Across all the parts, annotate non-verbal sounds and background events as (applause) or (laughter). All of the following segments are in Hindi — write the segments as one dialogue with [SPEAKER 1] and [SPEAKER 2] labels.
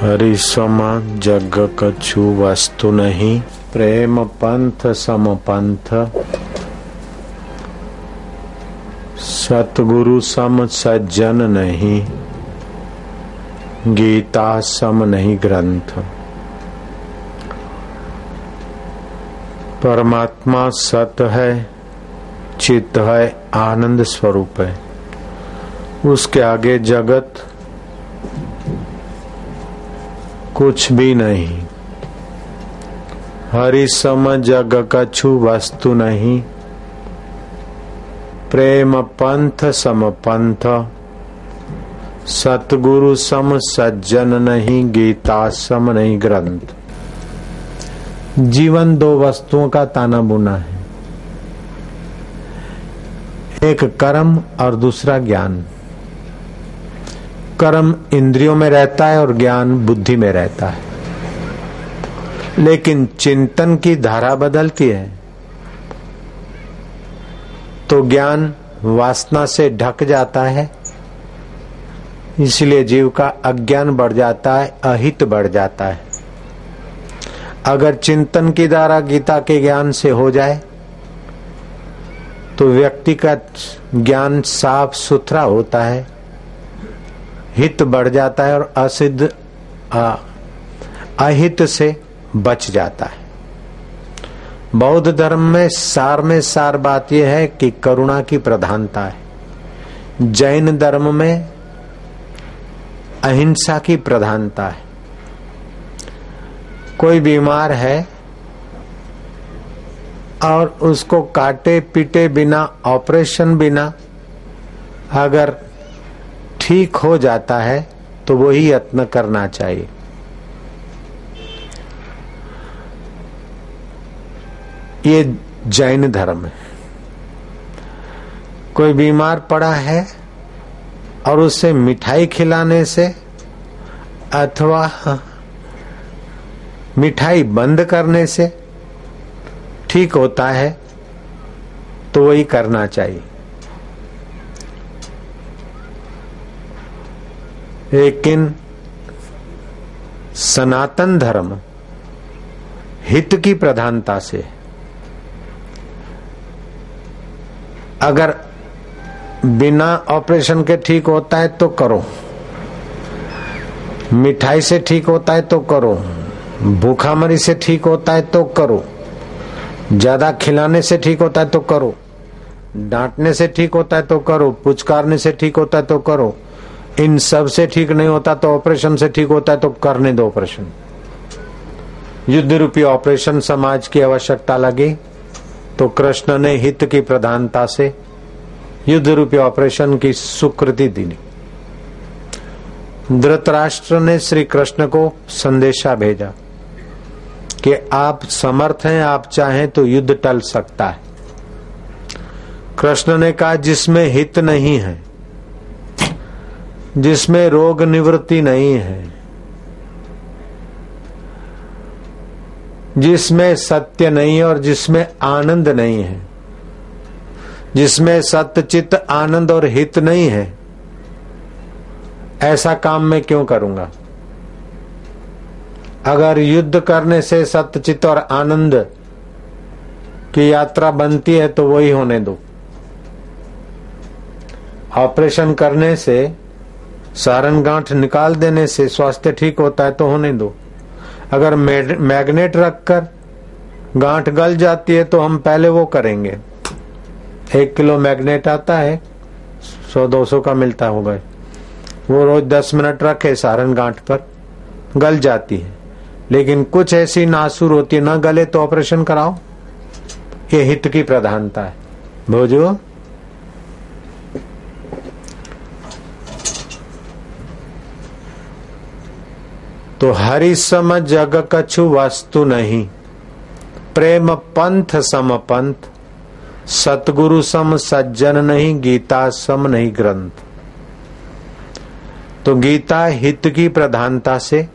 [SPEAKER 1] हरि जग कछु वस्तु नहीं प्रेम पंथ सम पंथ सतगुरु सम सज्जन नहीं गीता सम नहीं ग्रंथ परमात्मा सत है, चित्त है, आनंद स्वरूप है। उसके आगे जगत कुछ भी नहीं। हरि सम जग कछु वस्तु नहीं। प्रेम पंथ सम पंथ। सतगुरु सम सज्जन नहीं, गीता सम नहीं ग्रंथ। जीवन दो वस्तुओं का ताना बुना है। एक कर्म और दूसरा ज्ञान। कर्म इंद्रियों में रहता है और ज्ञान बुद्धि में रहता है। लेकिन चिंतन की धारा बदलती है। तो ज्ञान वासना से ढक जाता है। इसलिए जीव का अज्ञान बढ़ जाता है, अहित बढ़ जाता है। अगर चिंतन की धारा गीता के ज्ञान से हो जाए तो व्यक्ति का ज्ञान साफ़ सुथरा होता है। हित बढ़ जाता है और असिद्ध अहित से बच जाता है। बौद्ध धर्म में सार में सार बात यह है कि करुणा की प्रधानता है। जैन धर्म में अहिंसा की प्रधानता है। कोई बीमार है और उसको काटे पीटे बिना, ऑपरेशन बिना अगर ठीक हो जाता है तो वही यत्न करना चाहिए। ये जैन धर्म है। कोई बीमार पड़ा है और उसे मिठाई खिलाने से अथवा मिठाई बंद करने से ठीक होता है तो वही करना चाहिए। लेकिन सनातन धर्म हित की प्रधानता से अगर बिना ऑपरेशन के ठीक होता है तो करो। मिठाई से ठीक होता है तो करो। भूखामरी से ठीक होता है तो करो। ज़्यादा खिलाने से ठीक होता है तो करो। डांटने से ठीक होता है तो करो। पुचकारने से ठीक होता है तो करो। इन सबसे ठीक नहीं होता तो ऑपरेशन से ठीक होता है तो करने दो ऑपरेशन। युद्ध रूपी ऑपरेशन समाज की आवश्यकता लगी तो कृष्ण ने हित की प्रधानता से युद्ध रूपी ऑपरेशन की सुकृति दी। धृतराष्ट्र ने श्री कृष्ण को संदेशा भेजा कि आप समर्थ हैं, आप चाहें तो युद्ध टल सकता है। कृष्ण ने कहा, जिसमें हित नहीं है जिसमें रोग निवृत्ति नहीं है। जिसमें सत्य नहीं और जिसमें आनंद नहीं है। जिसमें सत्य, चित्त, आनंद और हित नहीं है। ऐसा काम मैं क्यों करूँगा? अगर युद्ध करने से सत्य, चित्त और आनंद की यात्रा बनती है तो वही होने दो। ऑपरेशन करने से सारण गांठ निकाल देने से स्वास्थ्य ठीक होता है तो होने दो। अगर मैग्नेट रखकर गांठ गल जाती है तो हम पहले वो करेंगे। एक किलो मैग्नेट आता है, सौ, दो सौ का मिलता होगा। वो रोज दस मिनट रखे सारण गांठ पर, गल जाती है। लेकिन कुछ ऐसी नासुर होती है, न गले तो ऑपरेशन कराओ। ये हित की प्रधानता है। भोजो। तो हरि सम जग कछु वस्तु नहीं। प्रेम पंथ सम पंथ, सतगुरु सम सज्जन नहीं, गीता सम नहीं ग्रंथ। तो गीता हित की प्रधानता से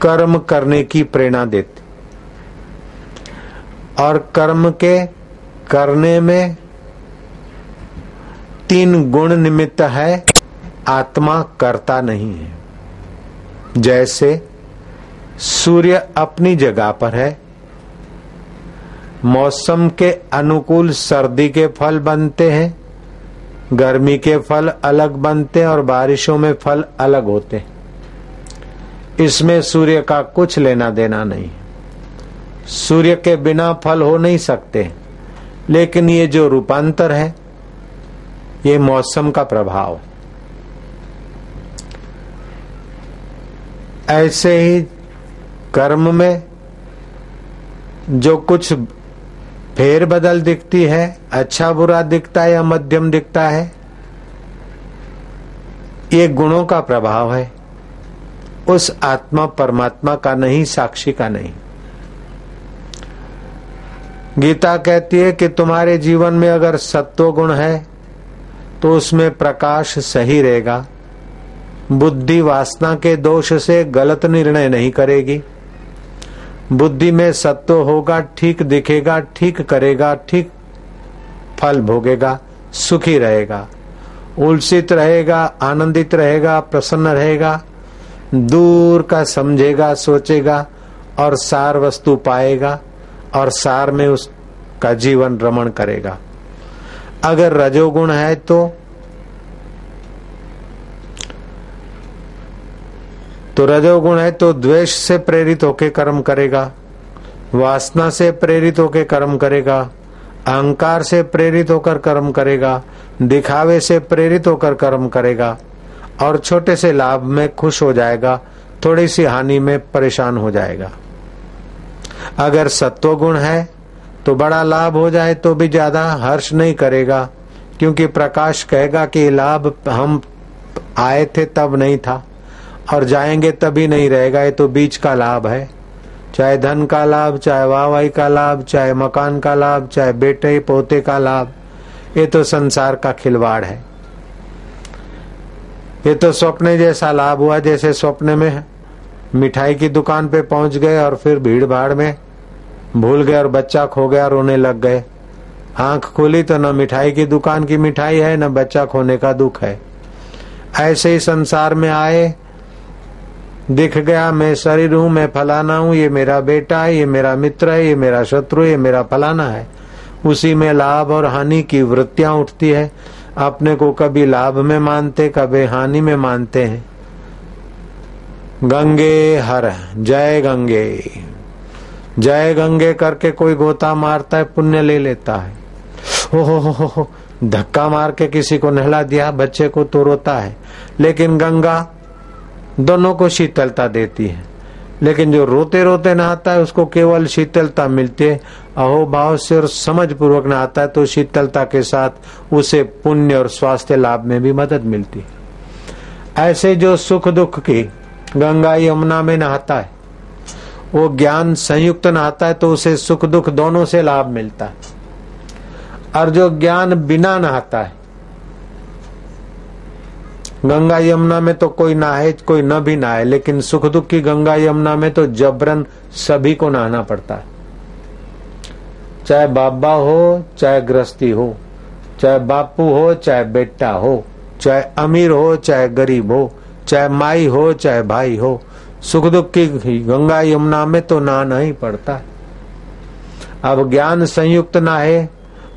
[SPEAKER 1] कर्म करने की प्रेरणा देती। और कर्म के करने में तीन गुण निमित्त है आत्मा करता नहीं है। जैसे सूर्य अपनी जगह पर है, मौसम के अनुकूल सर्दी के फल बनते हैं, गर्मी के फल अलग बनते हैं और बारिशों में फल अलग होते हैं। इसमें सूर्य का कुछ लेना देना नहीं। सूर्य के बिना फल हो नहीं सकते, लेकिन ये जो रूपांतर है, ये मौसम का प्रभाव। ऐसे ही कर्म में जो कुछ फेर बदल दिखती है अच्छा बुरा दिखता है या मध्यम दिखता है, ये गुणों का प्रभाव है। उस आत्मा परमात्मा का नहीं, साक्षी का नहीं। गीता कहती है कि तुम्हारे जीवन में अगर सत्व गुण है तो उसमें प्रकाश सही रहेगा। बुद्धि वासना के दोष से गलत निर्णय नहीं करेगी। बुद्धि में सत्व होगा, ठीक दिखेगा, ठीक करेगा, ठीक फल भोगेगा, सुखी रहेगा। उलसित रहेगा, आनंदित रहेगा, प्रसन्न रहेगा, दूर का समझेगा, सोचेगा और सार वस्तु पाएगा और सार में उसका जीवन रमण करेगा। अगर रजोगुण है तो तो रजोगुण है तो द्वेष से प्रेरित होके कर्म करेगा, वासना से प्रेरित होके कर्म करेगा, अहंकार से प्रेरित होकर कर्म करेगा, दिखावे से प्रेरित होकर कर्म करेगा, और छोटे से लाभ में खुश हो जाएगा, थोड़ी सी हानि में परेशान हो जाएगा। अगर सत्व गुण है तो बड़ा लाभ हो जाए तो भी ज़्यादा हर्ष नहीं करेगा, क्योंकि प्रकाश कहेगा कि लाभ हम आए थे तब नहीं था। और जाएँगे तभी नहीं रहेगा, ये तो बीच का लाभ है। चाहे धन का लाभ, चाहे वाहवाही का लाभ, चाहे मकान का लाभ, चाहे बेटे, पोते का लाभ, ये तो संसार का खिलवाड़ है। ये तो सपने जैसा लाभ हुआ जैसे सपने में मिठाई की दुकान पे पहुँच गए और फिर भीड़ भाड़ में भूल गए और बच्चा खो गया रोने लग गए। आँख खोली तो न मिठाई की दुकान की मिठाई है, न बच्चा खोने का दुख है। ऐसे ही संसार में आए दिख गया मैं शरीर हूँ, मैं फलाना हूँ, ये मेरा बेटा है, ये मेरा मित्र है, ये मेरा शत्रु ये मेरा फलाना है। उसी में लाभ और हानि की वृत्तियाँ उठती है। अपने को कभी लाभ में मानते, कभी हानि में मानते हैं। गंगे हर, जय गंगे। जय गंगे करके कोई गोता मारता है, पुण्य ले लेता है, हो हो हो, धक्का मार के किसी को नहला दिया, बच्चे को तो रोता है। लेकिन गंगा दोनों को शीतलता देती है। लेकिन जो रोते रोते नहाता है, उसको केवल शीतलता मिलती है। अहोभाव से और समझ पूर्वक नहाता है तो शीतलता के साथ उसे पुण्य और स्वास्थ्य लाभ में भी मदद मिलती है। ऐसे जो सुख दुख की गंगा यमुना में नहाता है, वो ज्ञान संयुक्त नहाता है तो उसे सुख दुख दोनों से लाभ मिलता है। और जो ज्ञान बिना नहाता है गंगा यमुना में तो कोई नहाए, कोई न भी नहाए, लेकिन सुख दुख की गंगा यमुना में तो जबरन सभी को नहाना पड़ता है। चाहे बाबा हो, चाहे गृहस्थी हो, चाहे बापू हो, चाहे बेटा हो, चाहे अमीर हो, चाहे गरीब हो, चाहे माई हो, चाहे भाई हो सुख दुख की गंगा यमुना में तो नहाना ही पड़ता है। अब ज्ञान संयुक्त ना है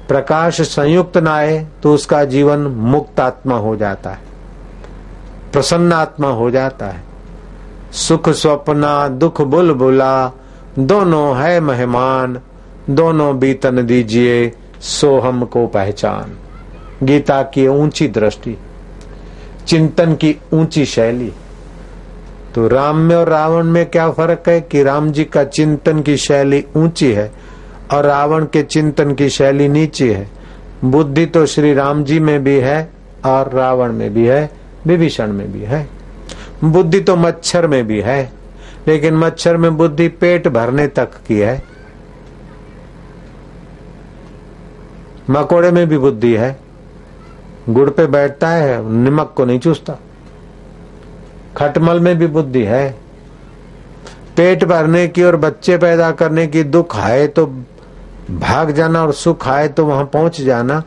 [SPEAKER 1] प्रकाश संयुक्त ना है तो उसका जीवन मुक्त आत्मा हो जाता है। प्रसन्न आत्मा हो जाता है। सुख स्वप्ना, दुख बुलबुला, दोनों है मेहमान, दोनों बीतन दीजिए, सो हमको पहचान। गीता की ऊँची दृष्टि, चिंतन की ऊँची शैली। तो राम में और रावण में क्या फ़र्क है कि राम जी का चिंतन की शैली ऊँची है और रावण के चिंतन की शैली नीची है। बुद्धि तो श्री राम जी में भी है और रावण में भी है। विभीषण में भी है। बुद्धि तो मच्छर में भी है, लेकिन मच्छर में बुद्धि पेट भरने तक की है। मकोड़े में भी बुद्धि है। गुड़ पे बैठता है, नमक को नहीं चूसता। खटमल में भी बुद्धि है। पेट भरने की और बच्चे पैदा करने की दुख आए तो भाग जाना और सुख आए तो वहाँ पहुँच जाना।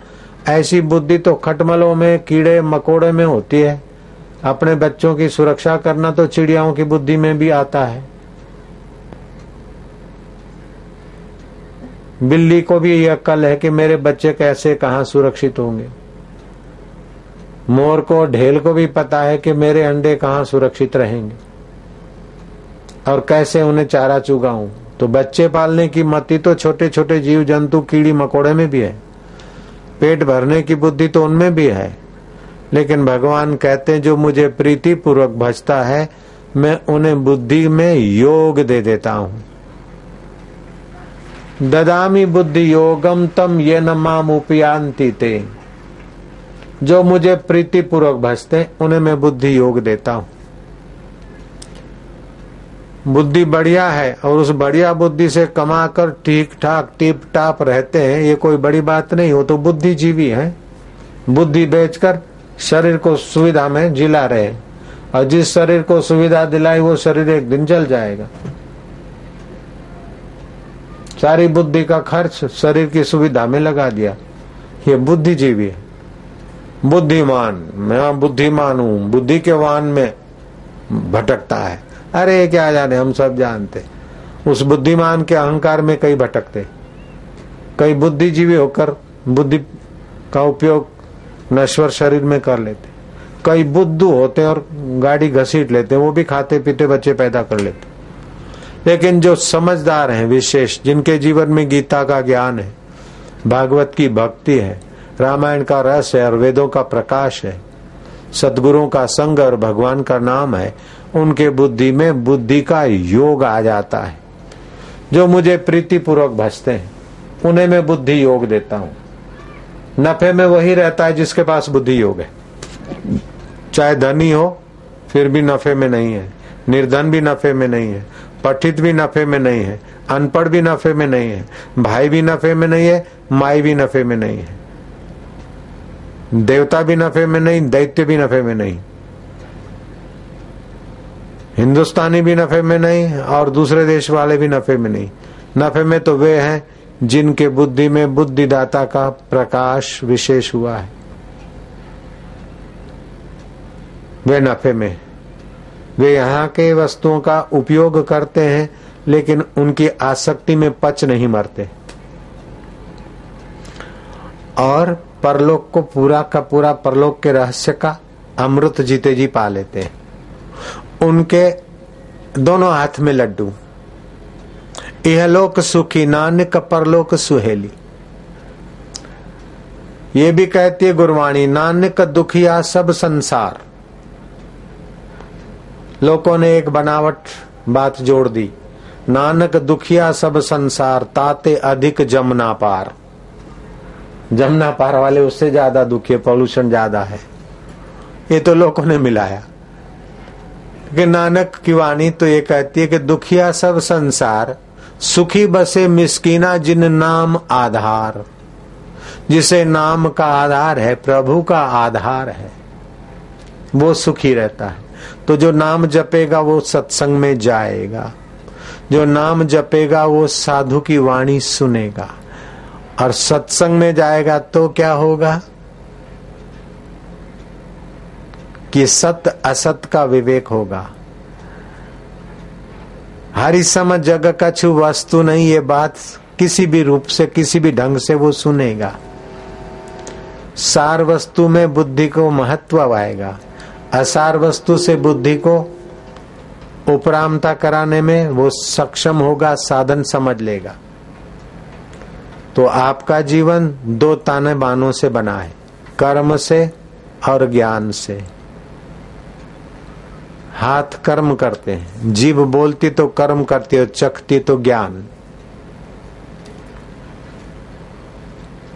[SPEAKER 1] ऐसी बुद्धि तो खटमलों में, कीड़े मकोड़े में होती है। अपने बच्चों की सुरक्षा करना तो चिड़ियाओं की बुद्धि में भी आता है। बिल्ली को भी यह अक्ल है कि मेरे बच्चे कैसे कहा सुरक्षित होंगे। मोर को, ढेल को भी पता है कि मेरे अंडे कहाँ सुरक्षित रहेंगे। और कैसे उन्हें चारा चुगाऊं। तो बच्चे पालने की मति तो छोटे छोटे जीव जंतु कीड़ी मकोड़े में भी है। पेट भरने की बुद्धि तो उनमें भी है। लेकिन भगवान कहते हैं, जो मुझे प्रीति पूर्वक भजता है, मैं उन्हें बुद्धि में योग दे देता हूँ। ददामी बुद्धि योगम तम ये न माम उपयांति ते। जो मुझे प्रीति पूर्वक भजते उन्हें मैं बुद्धि योग देता हूँ। बुद्धि बढ़िया है, और उस बढ़िया बुद्धि से कमाकर ठीक ठाक टिप टाप रहते हैं, ये कोई बड़ी बात नहीं हो तो बुद्धिजीवी है। बुद्धि बेचकर शरीर को सुविधा में जिला रहे। और जिस शरीर को सुविधा दिलाई, वो शरीर एक दिन जल जाएगा। सारी बुद्धि का खर्च शरीर की सुविधा में लगा दिया। ये बुद्धिजीवी है। बुद्धिमान, मैं बुद्धिमान हूँ। बुद्धि के वान में भटकता है। अरे क्या जाने, हम सब जानते। उस बुद्धिमान के अहंकार में कई भटकते। कई बुद्धिजीवी होकर बुद्धि का उपयोग नश्वर शरीर में कर लेते। कई बुद्धू होते और गाड़ी घसीट लेते वो भी खाते पीते बच्चे पैदा कर लेते। लेकिन जो समझदार हैं, विशेष, जिनके जीवन में गीता का ज्ञान है, भागवत की भक्ति है, रामायण का रस है और वेदों का प्रकाश है, सदगुरुओं का संग और भगवान का नाम है, उनके बुद्धि में बुद्धि का योग आ जाता है। जो मुझे प्रीति पूर्वक भजते हैं, उन्हें मैं बुद्धि योग देता हूँ। नफे में वही रहता है जिसके पास बुद्धि योग है चाहे धनी हो फिर भी नफे में नहीं है निर्धन भी नफे में नहीं है पठित भी नफे में नहीं है अनपढ़ भी नफे में नहीं है भाई भी नफे में नहीं है माई भी नफे में नहीं है देवता भी नफे में नहीं दैत्य भी नफे में नहीं हिंदुस्तानी भी नफे में नहीं और दूसरे देश वाले भी नफे में नहीं नफे में तो वे हैं जिनके बुद्धि में बुद्धिदाता का प्रकाश विशेष हुआ है। वे नफे में वे यहाँ के वस्तुओं का उपयोग करते हैं, लेकिन उनकी आसक्ति में पच नहीं मरते। और परलोक को पूरा का पूरा परलोक के रहस्य का अमृत जीते जी पा लेते हैं। उनके दोनों हाथ में लड्डू। यह लोक सुखी नानक, परलोक सुहेली। ये भी कहती है गुरवाणी, नानक दुखिया सब संसार। लोगों ने एक बनावट बात जोड़ दी, नानक दुखिया सब संसार, ताते अधिक जमुना पार। जमुना पार वाले उससे ज़्यादा दुखी है पॉल्यूशन ज़्यादा है। ये तो लोगों ने मिलाया। कि नानक की वाणी तो ये कहती है कि दुखिया सब संसार सुखी बसे मिसकीना जिन नाम आधार। जिसे नाम का आधार है, प्रभु का आधार है, वो सुखी रहता है। तो जो नाम जपेगा, वो सत्संग में जाएगा। जो नाम जपेगा, वो साधु की वाणी सुनेगा। और सत्संग में जाएगा तो क्या होगा? कि सत्य असत का विवेक होगा। हरी समझ जग कछु वस्तु नहीं ये बात किसी भी रूप से, किसी भी ढंग से वो सुनेगा। सार वस्तु में बुद्धि को महत्व आएगा। असार वस्तु से बुद्धि को उपरामता कराने में वो सक्षम होगा, साधन समझ लेगा। तो आपका जीवन दो ताने बानों से बना है, कर्म से और ज्ञान से। हाथ कर्म करते हैं। जीव बोलती तो कर्म करती है चखती तो ज्ञान।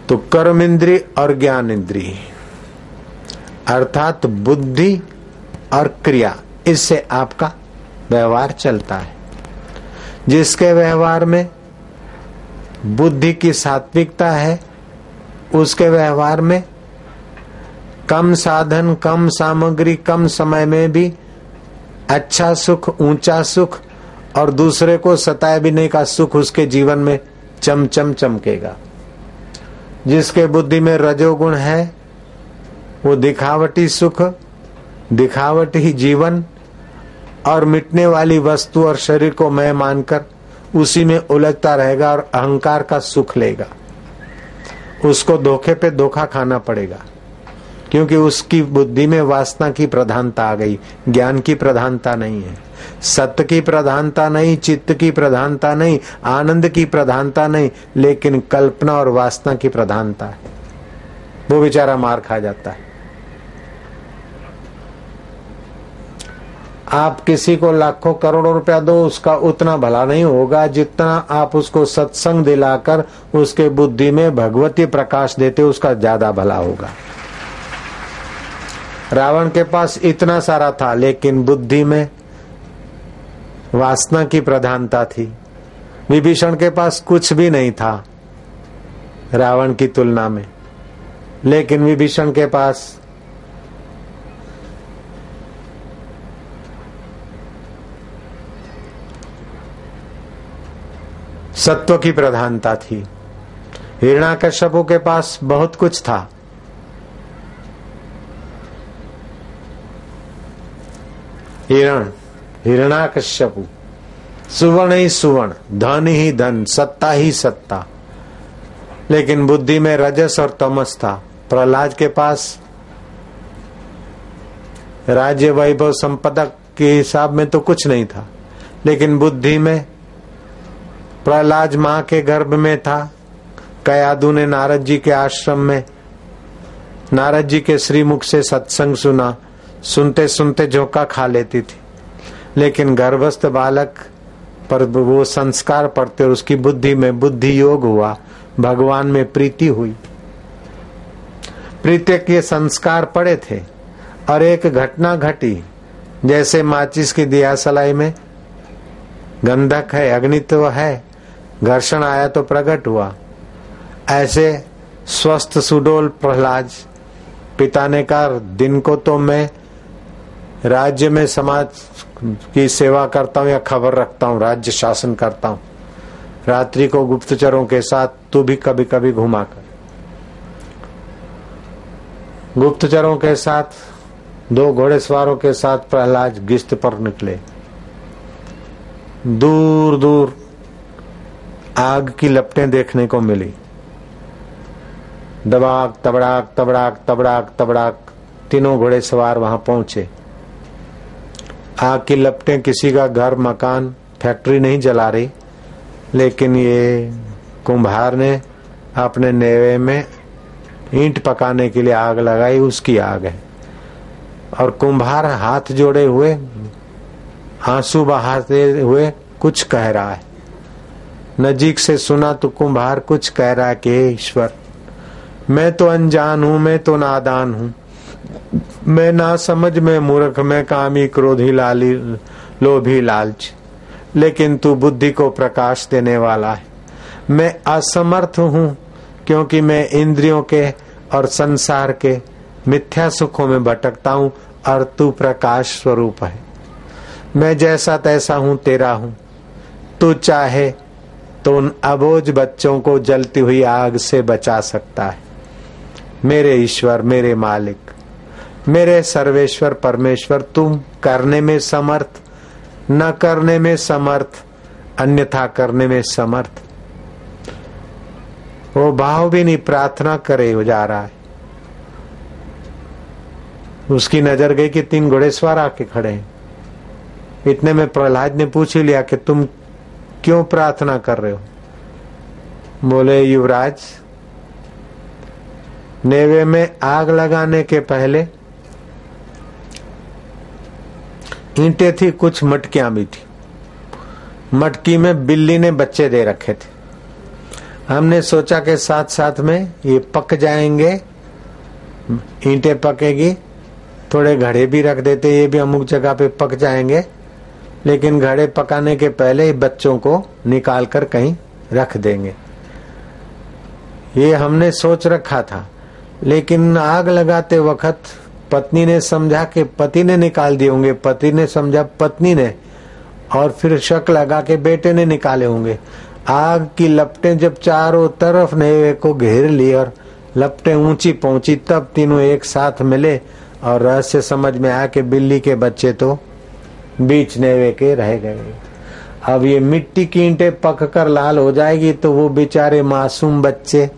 [SPEAKER 1] तो कर्म इंद्री और ज्ञान इंद्री अर्थात बुद्धि और क्रिया, इससे आपका व्यवहार चलता है। जिसके व्यवहार में बुद्धि की सात्विकता है, उसके व्यवहार में कम साधन, कम सामग्री, कम समय में भी अच्छा सुख, ऊँचा सुख, और दूसरे को सताए बिने का सुख उसके जीवन में चमचम चमकेगा। जिसके बुद्धि में रजोगुण है, वो दिखावटी सुख, दिखावट जीवन, और मिटने वाली वस्तु और शरीर को मैं मानकर उसी में उलझता रहेगा और अहंकार का सुख लेगा। उसको धोखे पे धोखा खाना पड़ेगा। क्योंकि उसकी बुद्धि में वासना की प्रधानता आ गई। ज्ञान की प्रधानता नहीं है। सत्य की प्रधानता नहीं, चित्त की प्रधानता नहीं, आनंद की प्रधानता नहीं, लेकिन कल्पना और वासना की प्रधानता है। वो बेचारा मार खा जाता है। आप किसी को लाखों करोड़ों रुपया दो, उसका उतना भला नहीं होगा जितना आप उसको सत्संग दिलाकर उसके बुद्धि में भगवती प्रकाश देते, उसका ज़्यादा भला होगा। रावण के पास इतना सारा था, लेकिन बुद्धि में वासना की प्रधानता थी। विभीषण के पास कुछ भी नहीं था रावण की तुलना में। लेकिन विभीषण के पास सत्व की प्रधानता थी। हिरणाकश्यपु के पास बहुत कुछ था। हिरण, हिरणाकश्यपु। सुवर्ण ही सुवर्ण, धन ही धन, सत्ता ही सत्ता। लेकिन बुद्धि में रजस और तमस था। प्रहलाद के पास राज्य वैभव संपदा के हिसाब में तो कुछ नहीं था। लेकिन बुद्धि में प्रहलाद माँ के गर्भ में था। कयादू ने नारद जी के आश्रम में, नारद जी के श्रीमुख से सत्संग सुना। सुनते सुनते झोंका खा लेती थी। लेकिन गर्भस्थ बालक पर वो संस्कार पड़ते और उसकी बुद्धि में बुद्धि योग हुआ। भगवान में प्रीति हुई। प्रीति के संस्कार पड़े थे और एक घटना घटी। जैसे माचिस की दिया सलाई में गंधक है, अग्नित्व है, घर्षण आया तो प्रकट हुआ। ऐसे स्वस्थ सुडोल प्रहलाद, पिता ने कहा, दिन को तो मैं राज्य में समाज की सेवा करता हूँ या खबर रखता हूँ, राज्य शासन करता हूँ। रात्रि को गुप्तचरों के साथ तू भी कभी कभी घुमा कर। गुप्तचरों के साथ, दो घोड़ेसवारों के साथ प्रहलाद गिस्त पर निकले। दूर दूर आग की लपटें देखने को मिली। दबाक, तबड़ाक तबड़ाक तबड़ाक तबड़ाक, तीनों घोड़े सवार वहाँ पहुँचे। आग की लपटें, किसी का घर, मकान, फैक्ट्री नहीं जला रही। लेकिन ये कुंभार ने अपने नेवे में ईंट पकाने के लिए आग लगाई, उसकी आग है। और कुंभार हाथ जोड़े हुए, आँसू बहाते हुए कुछ कह रहा है। नजीक से सुना तो कुंभार कुछ कह रहा है कि ईश्वर, मैं तो अनजान हूँ, मैं तो नादान हूँ। मैं ना समझ में मूर्ख, में कामी, क्रोधी, लाली, लोभी, लालच। लेकिन तू बुद्धि को प्रकाश देने वाला है। मैं असमर्थ हूँ, क्योंकि मैं इंद्रियों के और संसार के मिथ्या सुखों में भटकता हूँ और तू प्रकाश स्वरूप है। मैं जैसा तैसा हूँ, तेरा हूँ। तू चाहे तो उन अबोज बच्चों को जलती हुई आग से बचा सकता है। मेरे ईश्वर, मेरे मालिक मेरे सर्वेश्वर परमेश्वर, तुम करने में समर्थ, न करने में समर्थ, अन्यथा करने में समर्थ। वो भाव भी नहीं प्रार्थना करे हो जा रहा है। उसकी नज़र गई कि तीन घोड़ेसवार आके खड़े हैं। इतने में प्रहलाद ने पूछ ही लिया कि तुम क्यों प्रार्थना कर रहे हो? बोले, युवराज, नेवे में आग लगाने के पहले ईंटें थी, कुछ मटकियाँ भी थी। मटकी में बिल्ली ने बच्चे दे रखे थे। हमने सोचा के साथ साथ में ये पक जाएँगे, ईंटे पकेगी, थोड़े घड़े भी रख देते, ये भी अमुक जगह पे पक जाएँगे, लेकिन घड़े पकाने के पहले बच्चों को निकाल कर कहीं रख देंगे। ये हमने सोच रखा था, लेकिन आग लगाते वक्त पत्नी ने समझा कि पति ने निकाल दिए होंगे। पति ने समझा, पत्नी ने। और फिर शक लगा के बेटे ने निकाले होंगे। आग की लपटें जब चारों तरफ़ नेवे को घेर ली और लपटें ऊँची पहुँची, तब तीनों एक साथ मिले और रहस्य समझ में आया कि बिल्ली के बच्चे तो बीच नेवे के रह गए। अब ये मिट्टी की ईंटें पक कर लाल हो जाएगी तो वो बेचारे मासूम बच्चे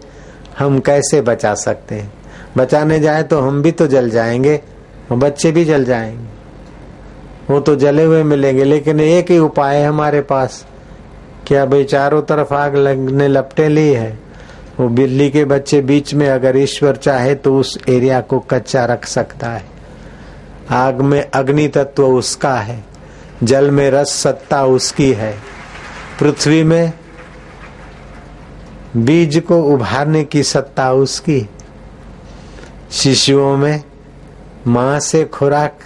[SPEAKER 1] हम कैसे बचा सकते हैं? बचाने जाए तो हम भी तो जल जाएँगे, और बच्चे भी जल जाएँगे। वो तो जले हुए मिलेंगे, लेकिन एक ही उपाय है हमारे पास क्या भाई चारों तरफ़ आग लगने लपटे ली है। वो बिल्ली के बच्चे बीच में अगर ईश्वर चाहे तो उस एरिया को कच्चा रख सकता है। आग में अग्नि तत्व उसका है, जल में रस सत्ता उसकी है। पृथ्वी में बीज को उभारने की सत्ता उसकी शिशुओं में माँ से खुराक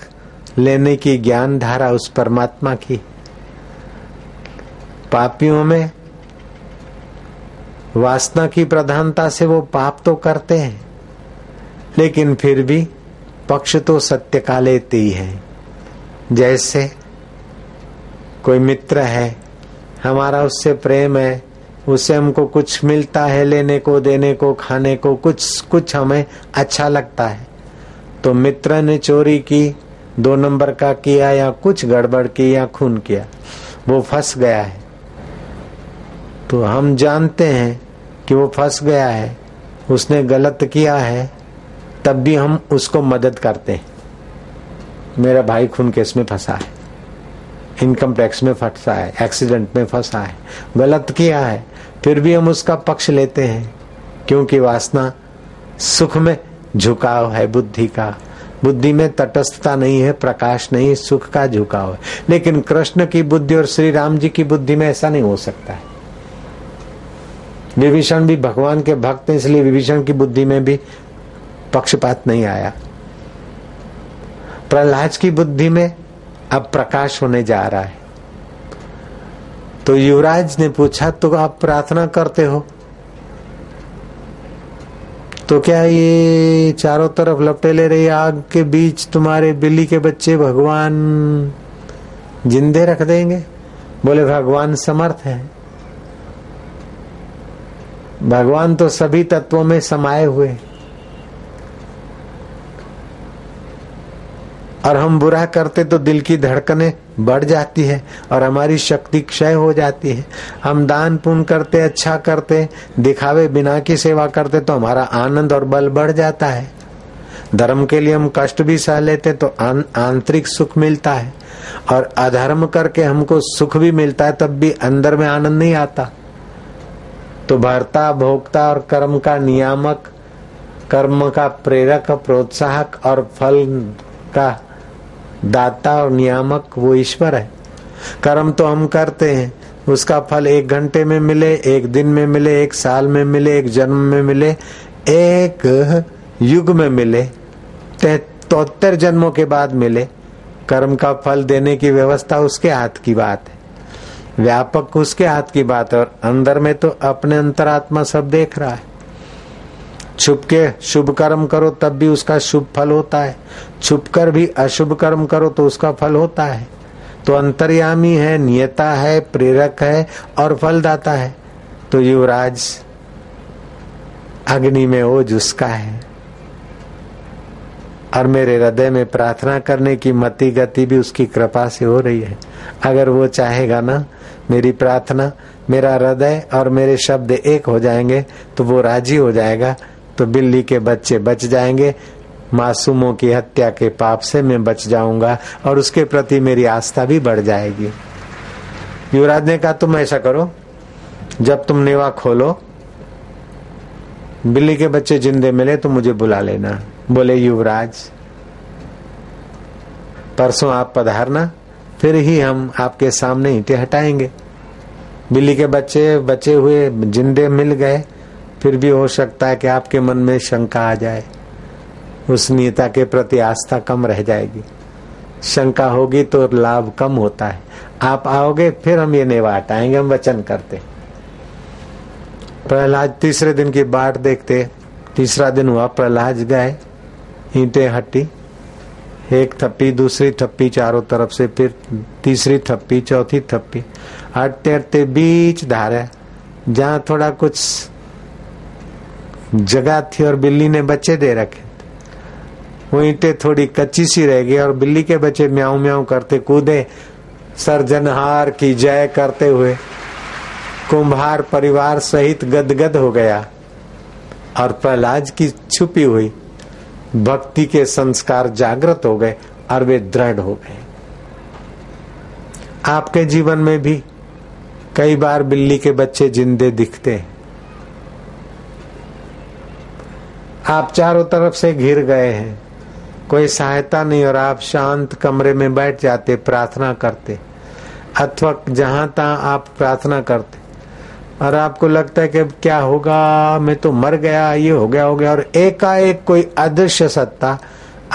[SPEAKER 1] लेने की ज्ञान धारा उस परमात्मा की। पापियों में वासना की प्रधानता से वो पाप तो करते हैं, लेकिन फिर भी पक्ष तो सत्य का लेते ही है। जैसे कोई मित्र है, हमारा उससे प्रेम है उससे हमको कुछ मिलता है, लेने को, देने को, खाने को, कुछ कुछ हमें अच्छा लगता है। तो मित्र ने चोरी की, दो नंबर का किया या कुछ गड़बड़ की या खून किया, वो फंस गया है। तो हम जानते हैं कि वो फंस गया है, उसने गलत किया है, तब भी हम उसको मदद करते हैं। मेरा भाई खून केस में फंसा है। इनकम टैक्स में फंसा है, एक्सीडेंट में फंसा है, गलत किया है, फिर भी हम उसका पक्ष लेते हैं, क्योंकि वासना सुख में झुकाव है बुद्धि का। बुद्धि में तटस्थता नहीं है, प्रकाश नहीं, सुख का झुकाव है। लेकिन कृष्ण की बुद्धि और श्री राम जी की बुद्धि में ऐसा नहीं हो सकता है। विभीषण भी भगवान के भक्त हैं, इसलिए विभीषण की बुद्धि में भी पक्षपात नहीं आया। प्रहलाद की बुद्धि में अब प्रकाश होने जा रहा है। तो युवराज ने पूछा तो आप प्रार्थना करते हो? तो क्या ये चारों तरफ़ लपटे ले रही आग के बीच तुम्हारे बिल्ली के बच्चे भगवान जिंदे रख देंगे? बोले, भगवान समर्थ है। भगवान तो सभी तत्वों में समाये हुए और हम बुरा करते तो दिल की धड़कने बढ़ जाती है और हमारी शक्ति क्षय हो जाती है। हम दान पुण्य करते अच्छा करते, दिखावे बिना की सेवा करते तो हमारा आनंद और बल बढ़ जाता है। धर्म के लिए हम कष्ट भी सह लेते तो आंतरिक सुख मिलता है। और अधर्म करके हमको सुख भी मिलता है तब भी अंदर में आनंद नहीं आता। तो भरता भोक्ता और कर्म का नियामक, कर्म का प्रेरक, प्रोत्साहक और फल का दाता और नियामक वो ईश्वर है। कर्म तो हम करते हैं। उसका फल एक घंटे में मिले, एक दिन में मिले, एक साल में मिले, एक जन्म में मिले, एक युग में मिले तोहत्तर जन्मों के बाद मिले। कर्म का फल देने की व्यवस्था उसके हाथ की बात है। व्यापक उसके हाथ की बात है और अंदर में तो अपने अंतरात्मा सब देख रहा है। छुप के शुभ कर्म करो, तब भी उसका शुभ फल होता है। छुप कर भी अशुभ कर्म करो तो उसका फल होता है। तो अंतर्यामी है, नियता है, प्रेरक है और फलदाता है। तो युवराज, अग्नि में ओज उसका है। और मेरे हृदय में प्रार्थना करने की मति गति भी उसकी कृपा से हो रही है। अगर वो चाहेगा ना, मेरी प्रार्थना, मेरा हृदय और मेरे शब्द एक हो जाएँगे तो वो राज़ी हो जाएगा। तो बिल्ली के बच्चे बच जाएँगे। मासूमों की हत्या के पाप से मैं बच जाऊँगा और उसके प्रति मेरी आस्था भी बढ़ जाएगी। युवराज ने कहा, तुम ऐसा करो, जब तुम नेवा खोलो, बिल्ली के बच्चे जिंदे मिले तो मुझे बुला लेना। बोले, युवराज, परसों आप पधारना, फिर ही हम आपके सामने ईटे हटाएँगे। बिल्ली के बच्चे बचे हुए, जिंदे मिल गए फिर भी हो सकता है कि आपके मन में शंका आ जाए। उस नेता के प्रति आस्था कम रह जाएगी। शंका होगी तो लाभ कम होता है। आप आओगे, फिर हम ये नेवा हटाएँगे हम वचन करते। प्रहलाद तीसरे दिन की बाट देखते। तीसरा दिन हुआ, प्रहलाद गए, ईटे हटी। एक थप्पी, दूसरी थप्पी, चारों तरफ़ से, फिर तीसरी थप्पी, चौथी थप्पी। हटते हटते बीच धारे, जहाँ थोड़ा कुछ जगह थी और बिल्ली ने बच्चे दे रखे वो ईटे थोड़ी कच्ची सी रह गई और बिल्ली के बच्चे म्याऊ म्याऊ करते कूदे, सर्जनहार की जय करते हुए कुंभार परिवार सहित गदगद हो गया और प्रहलाद की छुपी हुई भक्ति के संस्कार जागृत हो गए और वे दृढ़ हो गए। आपके जीवन में भी कई बार बिल्ली के बच्चे जिंदे दिखते हैं। आप चारों तरफ़ से घिर गए हैं। कोई सहायता नहीं और आप शांत कमरे में बैठ जाते, प्रार्थना करते। अथवा जहाँ तहां आप प्रार्थना करते। और आपको लगता है कि क्या होगा, मैं तो मर गया, ये हो गया हो गया। और एकाएक कोई अदृश्य सत्ता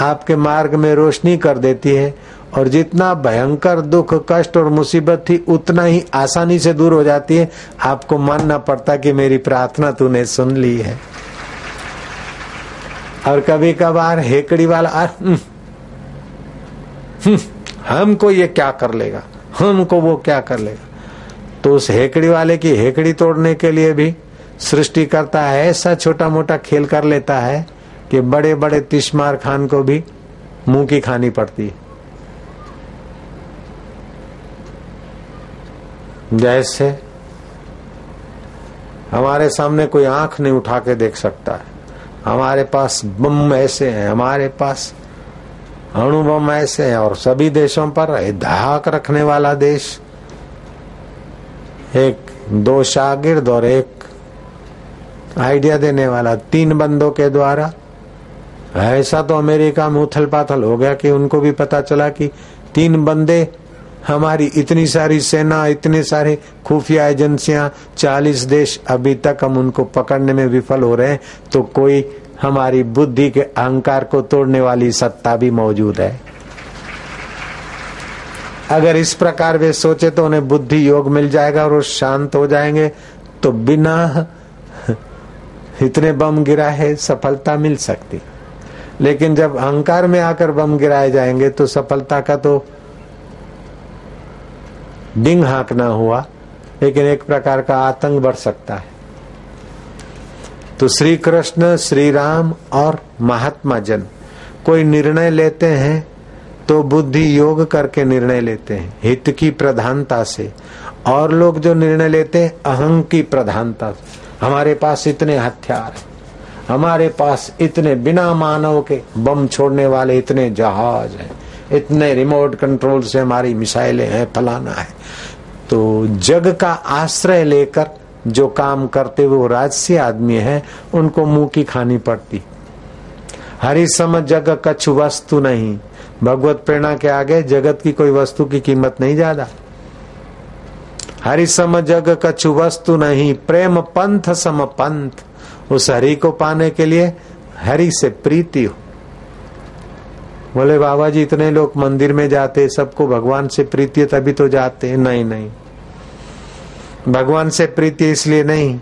[SPEAKER 1] आपके मार्ग में रोशनी कर देती है और जितना भयंकर दुख, कष्ट और मुसीबत थी, उतना ही आसानी से दूर हो जाती है। आपको मानना पड़ता कि मेरी प्रार्थना तूने सुन ली है। और कभी कभार हेकड़ी वाला हम्म, हम्म, हमको ये क्या कर लेगा? हमको वो क्या कर लेगा? तो उस हेकड़ी वाले की हेकड़ी तोड़ने के लिए भी सृष्टि करता है ऐसा छोटा मोटा खेल कर लेता है कि बड़े बड़े तिशमार खान को भी मुँह की खानी पड़ती है। जैसे हमारे सामने कोई आँख नहीं उठा के देख सकता है। हमारे पास बम ऐसे हैं, हमारे पास अणु बम ऐसे हैं और सभी देशों पर धाक रखने वाला देश। एक, दो शागिर्द और एक आइडिया देने वाला तीन बंदों के द्वारा। ऐसा तो अमेरिका में उथल पाथल हो गया कि उनको भी पता चला कि तीन बंदे हमारी इतनी सारी सेना, इतने सारे खुफिया एजेंसियाँ, चालीस देश अभी तक हम उनको पकड़ने में विफल हो रहे हैं तो कोई हमारी बुद्धि के अहंकार को तोड़ने वाली सत्ता भी मौजूद है। अगर इस प्रकार वे सोचे तो उन्हें बुद्धि योग मिल जाएगा और वो शांत हो जाएँगे तो बिना (laughs) इतने बम गिरा है सफलता मिल सकती। लेकिन जब अहंकार में आकर बम गिराए जाएँगे तो सफलता का तो डिंग हाक हाँकना हुआ, लेकिन एक प्रकार का आतंक बढ़ सकता है। तो श्री कृष्ण श्री राम और महात्मा जन कोई निर्णय लेते हैं तो बुद्धि योग करके निर्णय लेते हैं, हित की प्रधानता से। और लोग जो निर्णय लेते हैं, अहंग की प्रधानता से। हमारे पास इतने हथियार हैं, हमारे पास इतने बिना मानव के बम छोड़ने वाले इतने जहाज़ हैं। इतने रिमोट कंट्रोल से हमारी मिसाइलें हैं, फलाना है। तो जग का आश्रय लेकर जो काम करते वो राजसी आदमी है, उनको मुँह की खानी पड़ती। हरी समझ जग कछ वस्तु नहीं। भगवत प्रेरणा के आगे जगत की कोई वस्तु की कीमत नहीं ज़्यादा। हरि सम जग कछु वस्तु नहीं, प्रेम पंथ सम पंथ। उस हरि को पाने के लिए हरि से प्रीति हो। बोले बाबा जी इतने लोग मंदिर में जाते, सबको भगवान से प्रीति है, तभी तो जाते नहीं नहीं। भगवान से प्रीति इसलिए नहीं,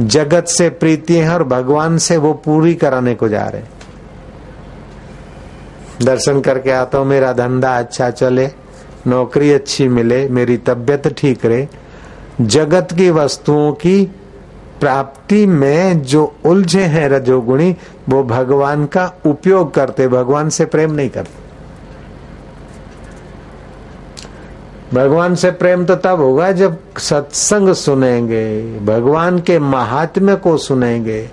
[SPEAKER 1] जगत से प्रीति है और भगवान से वो पूरी कराने को जा रहे दर्शन करके आता हूँ, मेरा धंधा अच्छा चले, नौकरी अच्छी मिले, मेरी तबियत ठीक रहे। जगत की वस्तुओं की प्राप्ति में जो उलझे हैं रजोगुणी, वो भगवान का उपयोग करते, भगवान से प्रेम नहीं करते। भगवान से प्रेम तो तब होगा जब सत्संग सुनेंगे, भगवान के महात्म्य को सुनेंगे,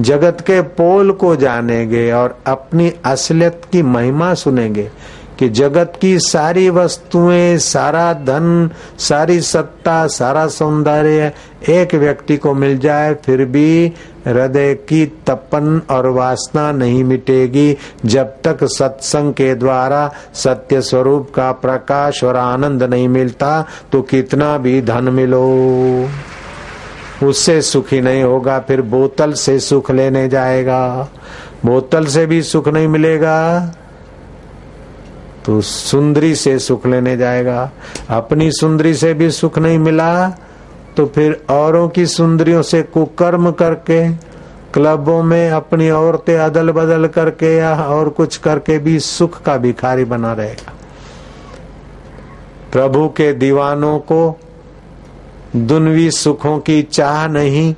[SPEAKER 1] जगत के पोल को जानेंगे और अपनी असलियत की महिमा सुनेंगे। कि जगत की सारी वस्तुएँ, सारा धन, सारी सत्ता, सारा सौंदर्य एक व्यक्ति को मिल जाए, फिर भी हृदय की तपन और वासना नहीं मिटेगी। जब तक सत्संग के द्वारा सत्य स्वरूप का प्रकाश और आनंद नहीं मिलता तो कितना भी धन मिलो। उससे सुखी नहीं होगा, फिर बोतल से सुख लेने जाएगा। बोतल से भी सुख नहीं मिलेगा। तो सुंदरी से सुख लेने जाएगा। अपनी सुंदरी से भी सुख नहीं मिला तो फिर औरों की सुंदरियों से कुकर्म करके, क्लबों में अपनी औरतें अदल बदल करके या और कुछ करके भी सुख का भिखारी बना रहेगा। प्रभु के दीवानों को दुनवी सुखों की चाह नहीं,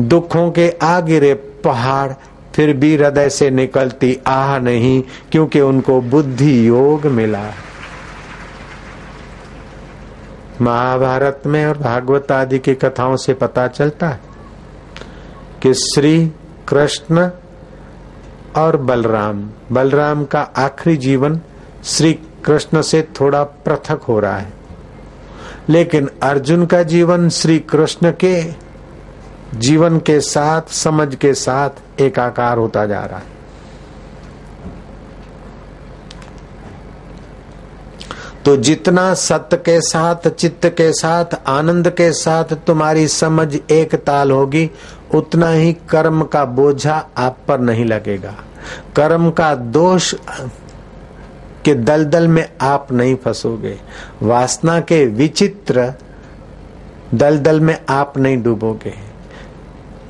[SPEAKER 1] दुखों के आ गिरे पहाड़ फिर भी हृदय से निकलती आह नहीं, क्योंकि उनको बुद्धि योग मिला। महाभारत में और भागवत आदि की कथाओं से पता चलता है कि श्री कृष्ण और बलराम बलराम का आखिरी जीवन श्री कृष्ण से थोड़ा पृथक हो रहा है। लेकिन अर्जुन का जीवन श्री कृष्ण के जीवन के साथ, समझ के साथ एकाकार होता जा रहा है। तो जितना सत्य के साथ, चित्त के साथ, आनंद के साथ तुम्हारी समझ एक ताल होगी, उतना ही कर्म का बोझा आप पर नहीं लगेगा। कर्म का दोष के दलदल में आप नहीं फंसोगे। वासना के विचित्र दलदल में आप नहीं डूबोगे।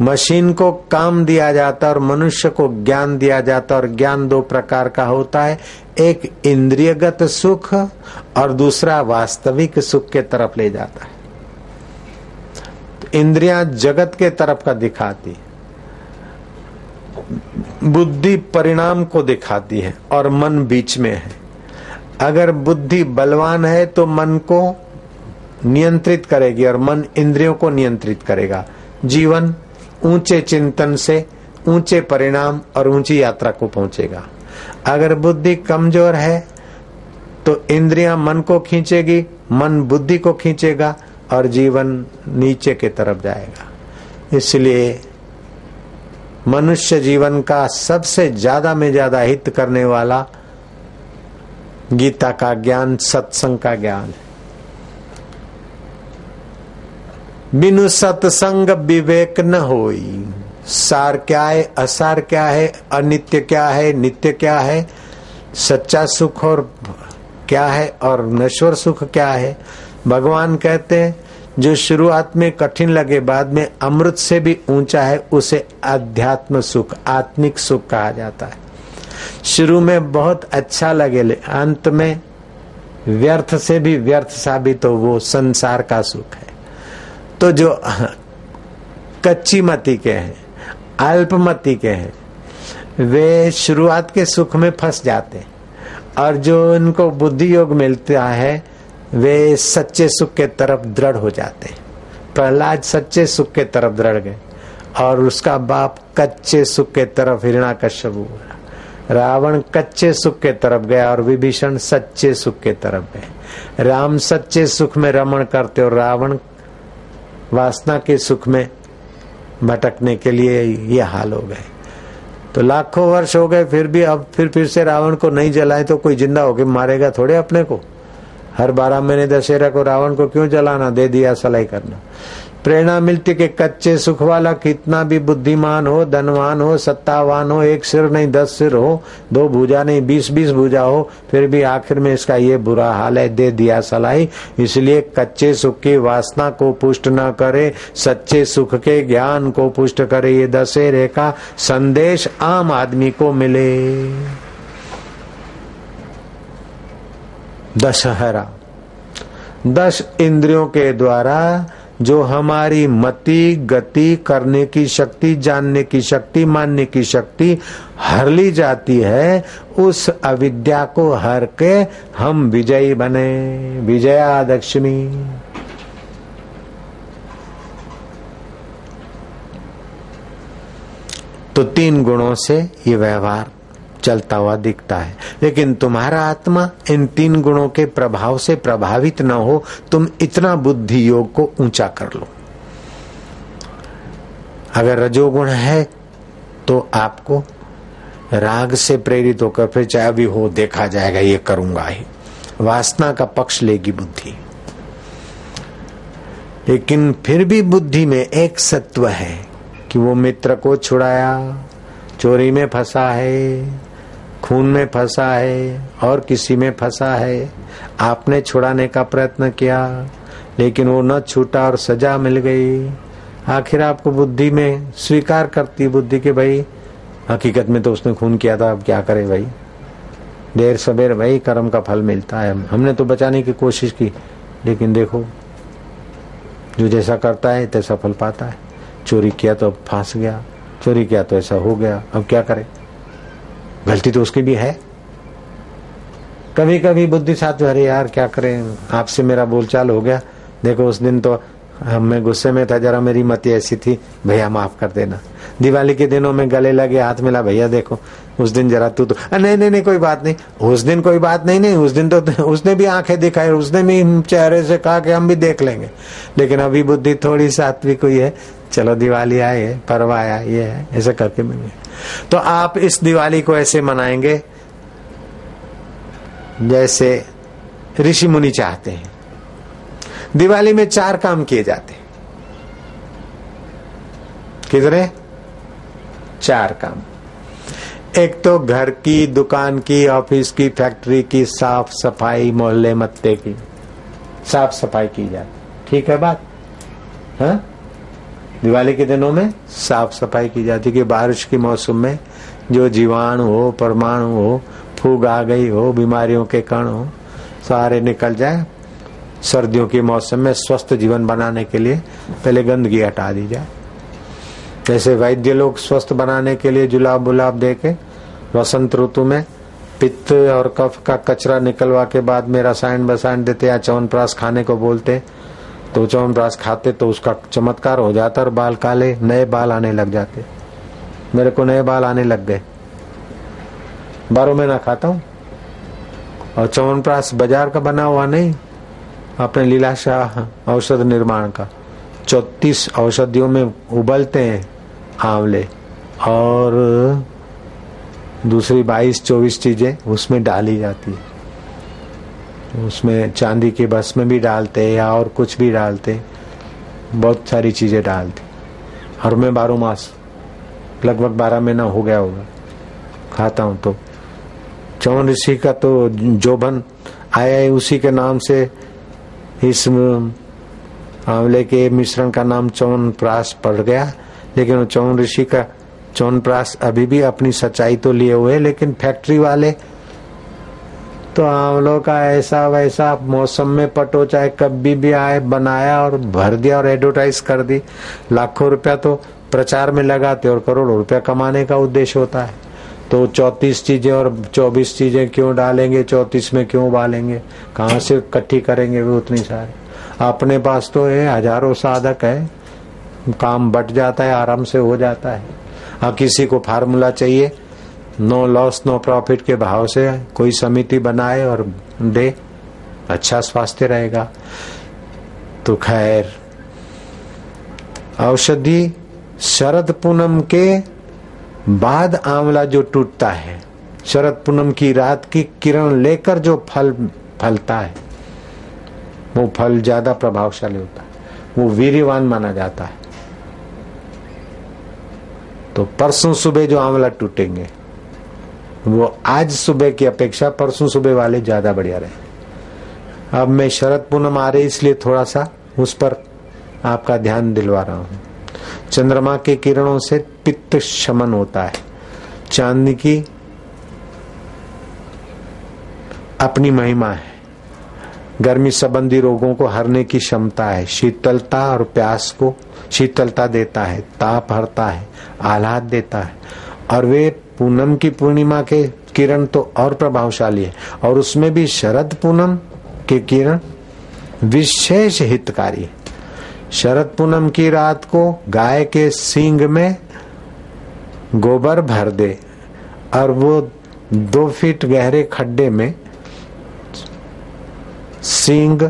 [SPEAKER 1] मशीन को काम दिया जाता और मनुष्य को ज्ञान दिया जाता और ज्ञान दो प्रकार का होता है। एक इंद्रियगत सुख और दूसरा वास्तविक सुख के तरफ़ ले जाता है। तो इंद्रियाँ जगत के तरफ़ का दिखाती बुद्धि परिणाम को दिखाती है और मन बीच में है। अगर बुद्धि बलवान है तो मन को नियंत्रित करेगी और मन इंद्रियों को नियंत्रित करेगा। जीवन ऊँचे चिंतन से ऊँचे परिणाम और ऊँची यात्रा को पहुंचेगा। अगर बुद्धि कमज़ोर है तो इंद्रियाँ मन को खींचेगी, मन बुद्धि को खींचेगा और जीवन नीचे के तरफ़ जाएगा। इसलिए मनुष्य जीवन का सबसे ज़्यादा में ज़्यादा हित करने वाला गीता का ज्ञान, सत्संग का ज्ञान है। बिनु सत्संग विवेक न होई। सार क्या है, असार क्या है, अनित्य क्या है, नित्य क्या है, सच्चा सुख और क्या है और नश्वर सुख क्या है? भगवान कहते हैं, जो शुरुआत में कठिन लगे, बाद में अमृत से भी ऊँचा है, उसे अध्यात्म सुख, आत्मिक सुख कहा जाता है। शुरू में बहुत अच्छा लगे अंत में व्यर्थ से भी व्यर्थ साबित हो, वो संसार का सुख है। तो जो कच्ची मती के हैं अल्पमति के हैं, वे शुरुआत के सुख में फंस जाते हैं। और जो इनको बुद्धि योग मिलता है, वे सच्चे सुख के तरफ़ दृढ़ हो जाते हैं। प्रहलाद सच्चे सुख के तरफ़ दृढ़ गए, और उसका बाप कच्चे सुख के तरफ़ हिरणा कश्यप रावण कच्चे सुख के तरफ़ गया, और विभीषण सच्चे सुख के तरफ़ गए। राम सच्चे सुख में रमण करते, और रावण वासना के सुख में भटकने के लिए ये हाल हो गए। तो लाखों वर्ष हो गए, फिर भी अब फिर फिर से रावण को नहीं जलाए तो कोई ज़िंदा होके मारेगा थोड़े अपने को। हर बारह महीने दशहरा को रावण को क्यों जलाना? दे दिया सलाई करना। प्रेरणा मिलती कि कच्चे सुख वाला कितना भी बुद्धिमान हो, धनवान हो, सत्तावान हो, एक सिर नहीं, दस सिर हो, दो भुजा नहीं, बीस बीस भुजा हो, फिर भी आखिर में इसका ये बुरा हाल है, दे दिया सलाई। इसलिए कच्चे सुख की वासना को पुष्ट न करे, सच्चे सुख के ज्ञान को पुष्ट करे, ये दशहरे का संदेश आम आदमी को मिले। दशहरा। दस इंद्रियों के द्वारा जो हमारी मति, गति, करने की शक्ति, जानने की शक्ति, मानने की शक्ति हर ली जाती है, उस अविद्या को हर के हम विजयी बने। विजया दक्षिणी तो तीन गुणों से ये व्यवहार चलता हुआ दिखता है। लेकिन तुम्हारा आत्मा इन तीन गुणों के प्रभाव से प्रभावित न हो, तुम इतना बुद्धि योग को ऊँचा कर लो। अगर रजोगुण है तो आपको राग से प्रेरित होकर फिर चाहे अभी हो, देखा जाएगा, ये करूँगा ही। वासना का पक्ष लेगी बुद्धि। लेकिन फिर भी बुद्धि में एक सत्व है कि वो मित्र को छुड़ाया, चोरी में फंसा है। खून में फंसा है और किसी में फंसा है। आपने छुड़ाने का प्रयत्न किया, लेकिन वो न छूटा और सजा मिल गई। आखिर आपको बुद्धि में स्वीकार करती बुद्धि के भाई, हकीकत में तो उसने खून किया था, अब क्या करे भाई? देर सवेर भाई कर्म का फल मिलता है। हमने तो बचाने की कोशिश की, लेकिन देखो, जो जैसा करता है, तैसा फल पाता है। चोरी किया तो फांस गया, चोरी किया तो ऐसा हो गया, अब क्या करे? गलती तो उसकी भी है। कभी कभी बुद्धि साथ अरे यार, क्या करें? आपसे मेरा बोलचाल हो गया। देखो, उस दिन तो मैं गुस्से में था, जरा मेरी मति ऐसी थी, भैया, माफ़ कर देना। दिवाली के दिनों में गले लगे, हाथ मिला, भैया, देखो, उस दिन जरा तू तो नहीं नहीं नहीं, कोई बात नहीं। उस दिन कोई बात नहीं नहीं, उस दिन तो (laughs) उसने भी आँखें दिखाई, उसने भी चेहरे से कहा कि हम भी देख लेंगे। लेकिन अभी बुद्धि थोड़ी सात्विक हुई है चलो दिवाली आए है, पर्व आया, ये है, ऐसे करके मिले तो आप इस दिवाली को ऐसे मनाएँगे जैसे ऋषि मुनि चाहते हैं। दिवाली में चार काम किए जाते हैं। किधरे चार काम। एक तो घर की, दुकान की, ऑफ़िस की, फैक्ट्री की साफ़ सफ़ाई, मोहल्ले मत्ते की। साफ़ सफ़ाई की जाती ठीक है बात? हा? दिवाली के दिनों में साफ़ सफ़ाई की जाती कि बारिश के मौसम में जो जीवाणु हो, परमाणु हो, फूग आ गई हो, बीमारियों के कण हो, सारे निकल जाए। सर्दियों के मौसम में स्वस्थ जीवन बनाने के लिए पहले गंदगी हटा दी जाए। जैसे वैद्य लोग स्वस्थ बनाने के लिए जुलाब बुलाब दे के वसंत ऋतु में पित्त और कफ का कचरा निकलवा के बाद में रसायन बसायन देते या च्यवनप्राश खाने को बोलते तो च्यवनप्राश खाते तो उसका चमत्कार हो जाता और बाल काले, नए बाल आने लग जाते। मेरे को नए बाल आने लग गए। बारह महीना खाता हूँ। और च्यवनप्राश बाज़ार का बना हुआ नहीं, अपने लीलाशाह औषध निर्माण का। चौतीस औषधियों में उबलते हैं आंवले और दूसरी बाईस, चौबीस चीज़ें उसमें डाली जाती है। उसमें चांदी के बस में भी डालते या और कुछ भी डालते, बहुत सारी चीज़ें डालते। हर में बारह मास, लगभग बारह महीना हो गया होगा। खाता हूँ तो। चौन ऋषि का तो जोबन आया है, उसी के नाम से इस आंवले के मिश्रण का नाम चौन प्रास पड़ गया, लेकिन चौन ऋषि का चौन प्रास अभी भी अपनी सच्चाई तो लिए हुए लेकिन फैक्ट्री वाले तो आंवलों का ऐसा वैसा मौसम में पटो, चाहे कभी भी आए, बनाया और भर दिया और एडवर्टाइज कर दी। लाखों रुपया तो प्रचार में लगाते और करोड़ों रुपया कमाने का उद्देश्य होता है। तो चौतीस चीज़ें और चौबीस चीज़ें क्यों डालेंगे, चौतीस में क्यों उबालेंगे, कहाँ से इकट्ठी करेंगे वो उतनी सारी। अपने पास तो है हज़ारों साधक है, काम बट जाता है, आराम से हो जाता है। हाँ किसी को फार्मूला चाहिए नो लॉस नो प्रॉफिट के भाव से कोई समिति बनाए और दे अच्छा स्वास्थ्य रहेगा। तो खैर, औषधि शरद पूनम के बाद आंवला जो टूटता है, शरद पूनम की रात की किरण लेकर जो फल फलता है, वो फल ज़्यादा प्रभावशाली होता है, वो वीरवान माना जाता है। तो परसों सुबह जो आंवला टूटेंगे वो आज सुबह की अपेक्षा परसों सुबह वाले ज़्यादा बढ़िया रहे। अब मैं शरद पूनम आ रही इसलिए थोड़ा सा उस पर आपका ध्यान दिलवा रहा हूँ। चंद्रमा के किरणों से पित्त शमन होता है। चांदी की अपनी महिमा है। गर्मी संबंधी रोगों को हरने की क्षमता है। शीतलता और प्यास को शीतलता देता है, ताप हरता है, आह्लाद देता है। और वे पूनम की पूर्णिमा के किरण तो और प्रभावशाली है। और उसमें भी शरद पूनम के किरण विशेष हितकारी शरद पूनम की रात को गाय के सींग में गोबर भर दे और वो दो फीट गहरे खड्डे में सींग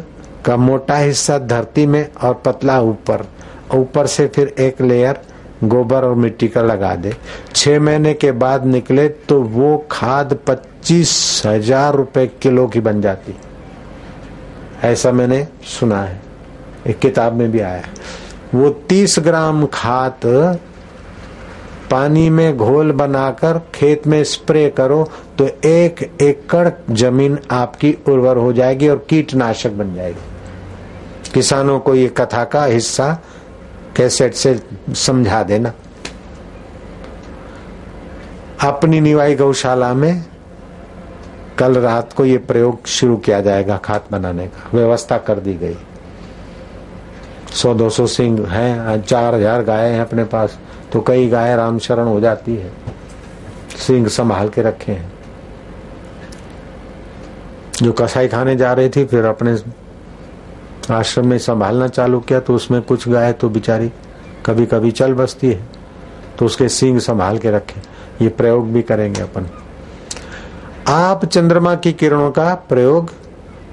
[SPEAKER 1] का मोटा हिस्सा धरती में और पतला ऊपर ऊपर से फिर एक लेयर गोबर और मिट्टी का लगा दे। छह महीने के बाद निकले तो वो खाद पच्चीस हज़ार रुपए किलो की बन जाती। ऐसा मैंने सुना है। एक किताब में भी आया। वो तीस ग्राम खाद पानी में घोल बनाकर खेत में स्प्रे करो तो एक एकड़ ज़मीन आपकी उर्वर हो जाएगी और कीटनाशक बन जाएगी। किसानों को ये कथा का हिस्सा कैसेट से समझा देना। अपनी निवाई गौशाला में कल रात को ये प्रयोग शुरू किया जाएगा खाद बनाने का। व्यवस्था कर दी गई। सौ, दो सौ सिंह हैं, चार हज़ार गाय हैं अपने पास तो कई गाय राम शरण हो जाती है। सिंह संभाल के रखे हैं। जो कसाई खाने जा रही थी, फिर अपने आश्रम में संभालना चालू किया तो उसमें कुछ गाय तो बिचारी कभी कभी चल बसती है तो उसके सिंग संभाल के रखे। ये प्रयोग भी करेंगे अपन। आप चंद्रमा की किरणों का प्रयोग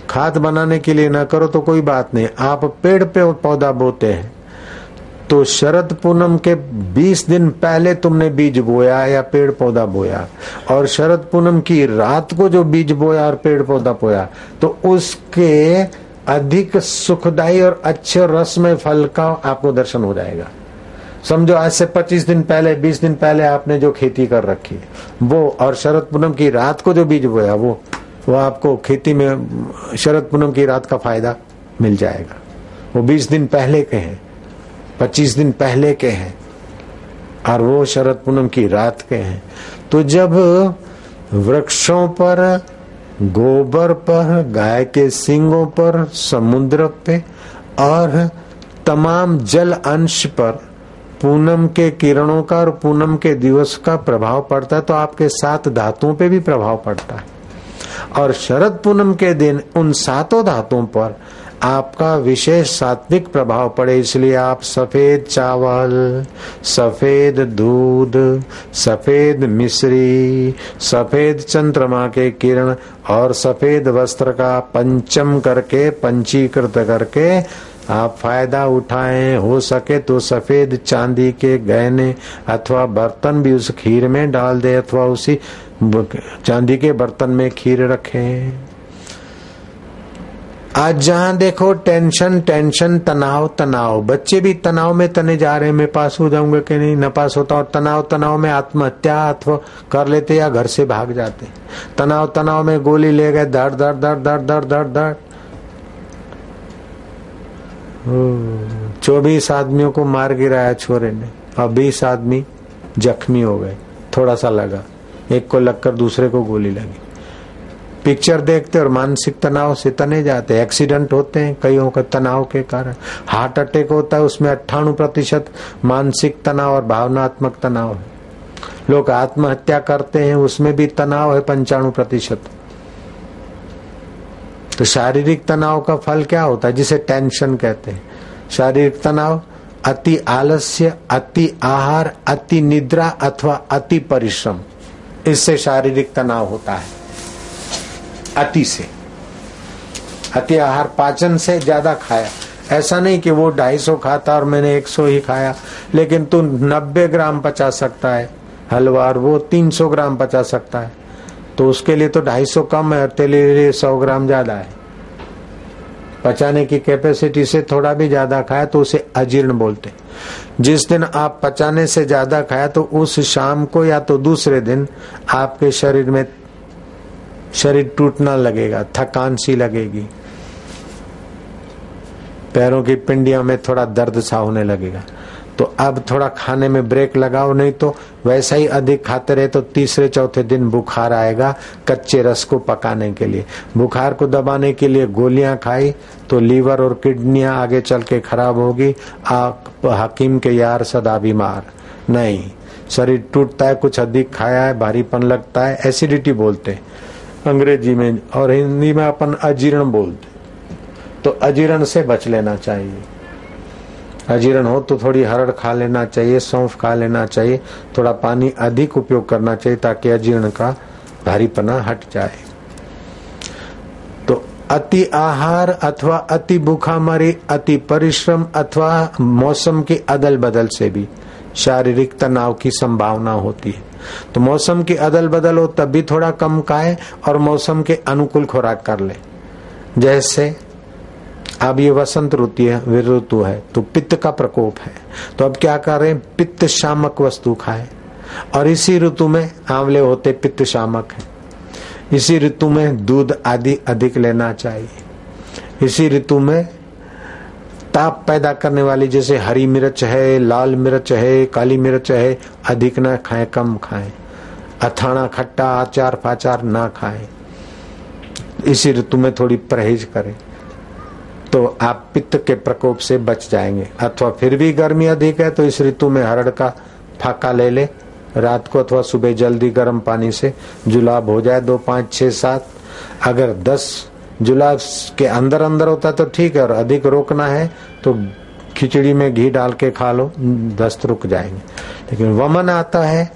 [SPEAKER 1] खाद बनाने के लिए ना करो तो कोई बात नहीं। आप पेड़ पे पौधा बोते हैं तो शरद पूनम के 20 दिन पहले तुमने बीज बोया या पेड़ पौधा बोया, और शरद पूनम की रात को जो बीज बोया और पेड़ पौधा बोया तो उसके अधिक सुखदायी और अच्छे रसमय फल का आपको दर्शन हो जाएगा। समझो, आज से 25 दिन पहले 20 दिन पहले आपने जो खेती कर रखी है वो और शरद पूनम की रात को जो बीज बोया, वो वो आपको खेती में, शरद पूनम की रात का फ़ायदा मिल जाएगा। वो 20 दिन पहले के हैं 25 दिन पहले के हैं, और वो शरद पूनम की रात के हैं। तो जब वृक्षों पर गोबर पर, गाय के सिंगों पर, समुद्र पे, और तमाम जल अंश पर। पूनम के किरणों का और पूनम के दिवस का प्रभाव पड़ता है तो आपके सात धातुओं पे भी प्रभाव पड़ता है। और शरद पूनम के दिन उन सातों धातुओं पर आपका विशेष सात्विक प्रभाव पड़े, इसलिए आप सफ़ेद चावल, सफ़ेद दूध, सफ़ेद मिश्री, सफ़ेद चंद्रमा के किरण और सफ़ेद वस्त्र का पंचम करके, पंचीकृत करके आप फ़ायदा उठाएँ। हो सके तो सफ़ेद चांदी के गहने अथवा बर्तन भी उस खीर में डाल दे अथवा उसी चांदी के बर्तन में खीर रखें। आज जहाँ देखो टेंशन टेंशन, तनाव तनाव। बच्चे भी तनाव में तने जा रहे हैं, मैं पास हो जाऊँगा कि नहीं, न पास होता। और तनाव तनाव में आत्महत्या, अथवा कर लेते या घर से भाग जाते। तनाव तनाव में गोली ले गए, दर्द दर्द दर्द दर्द दर्द दर्द दर्द। चौबीस आदमियों को मार गिराया छोरे ने। और बीस आदमी जख्मी हो गए। थोड़ा सा लगा। एक को लगकर दूसरे को गोली लगी। पिक्चर देखते और मानसिक तनाव से तने जाते एक्सीडेंट होते हैं कईयों का तनाव के कारण। हार्ट अटैक होता है, उसमें अट्ठानु प्रतिशत मानसिक तनाव और भावनात्मक तनाव है। लोग आत्महत्या करते हैं, उसमें भी तनाव है पंचाणु प्रतिशत। तो शारीरिक तनाव का फल क्या होता है, जिसे टेंशन कहते हैं। शारीरिक तनाव, अति आलस्य, अति आहार, अति निद्रा अथवा अति परिश्रम, इससे शारीरिक तनाव होता है। अति से। अति आहार पाचन से ज़्यादा खाया। ऐसा नहीं कि वो ढाई सौ खाता और मैंने एक सौ ही खाया, लेकिन तू नब्बे ग्राम पचा सकता है। हलवा और वो तीन सौ ग्राम पचा सकता है। तो उसके लिए तो ढाई सौ कम है तेरे लिए सौ ग्राम ज़्यादा है। पचाने की कैपेसिटी से थोड़ा भी ज़्यादा खाया तो उसे अजीर्ण बोलते जिस दिन आप पचाने से ज़्यादा खाया तो उस शाम को या तो दूसरे दिन आपके शरीर में शरीर टूटना लगेगा थकान सी लगेगी। पैरों की पिंडियों में थोड़ा दर्द सा होने लगेगा। तो अब थोड़ा खाने में ब्रेक लगाओ, नहीं तो वैसा ही अधिक खाते रहे तो तीसरे, चौथे दिन बुखार आएगा कच्चे रस को पकाने के लिए। बुखार को दबाने के लिए गोलियाँ खाई तो लीवर और किडनियाँ आगे चल के खराब होगी। हकीम के यार सदा बीमार। नहीं, शरीर टूटता है, कुछ अधिक खाया है, भारीपन लगता है, एसिडिटी बोलते अंग्रेज़ी में और हिंदी में अपन अजीर्ण बोलते तो अजीर्ण से बच लेना चाहिए। अजीर्ण हो तो थोड़ी हरड़ खा लेना चाहिए, सौंफ खा लेना चाहिए, थोड़ा पानी अधिक उपयोग करना चाहिए ताकि अजीर्ण का भारीपना हट जाए। तो अति आहार अथवा अति भूखामारी, अति परिश्रम अथवा मौसम की अदल बदल से भी शारीरिक तनाव की संभावना होती है। तो मौसम की अदल बदल हो तब भी थोड़ा कम खाए और मौसम के अनुकूल खुराक कर ले। जैसे, अब ये वसंत ऋतु है ऋतु है तो पित्त का प्रकोप है। तो अब क्या करें? पित्त शामक वस्तु खाए। और इसी ऋतु में आंवले होते पित्त शामक है। इसी ऋतु में दूध आदि अधिक लेना चाहिए। इसी ऋतु में ताप पैदा करने वाली, जैसे हरी मिर्च है, लाल मिर्च है, काली मिर्च है, अधिक ना खाएँ, कम खाएँ। अथाना खट्टा आचार फाचार ना खाएँ। इसी ऋतु में थोड़ी परहेज करें। तो आप पित्त के प्रकोप से बच जाएँगे। अथवा फिर भी गर्मी अधिक है तो इस ऋतु में हरड़ का फाका ले ले। रात को अथवा सुबह जल्दी गर्म पानी से जुलाब हो जाए, दो, पाँच, छह, सात। अगर दस जुलाब के अंदर अंदर होता तो ठीक है, और अधिक रोकना है तो खिचड़ी में घी डाल के खा लो, दस्त रुक जाएँगे। लेकिन वमन आता है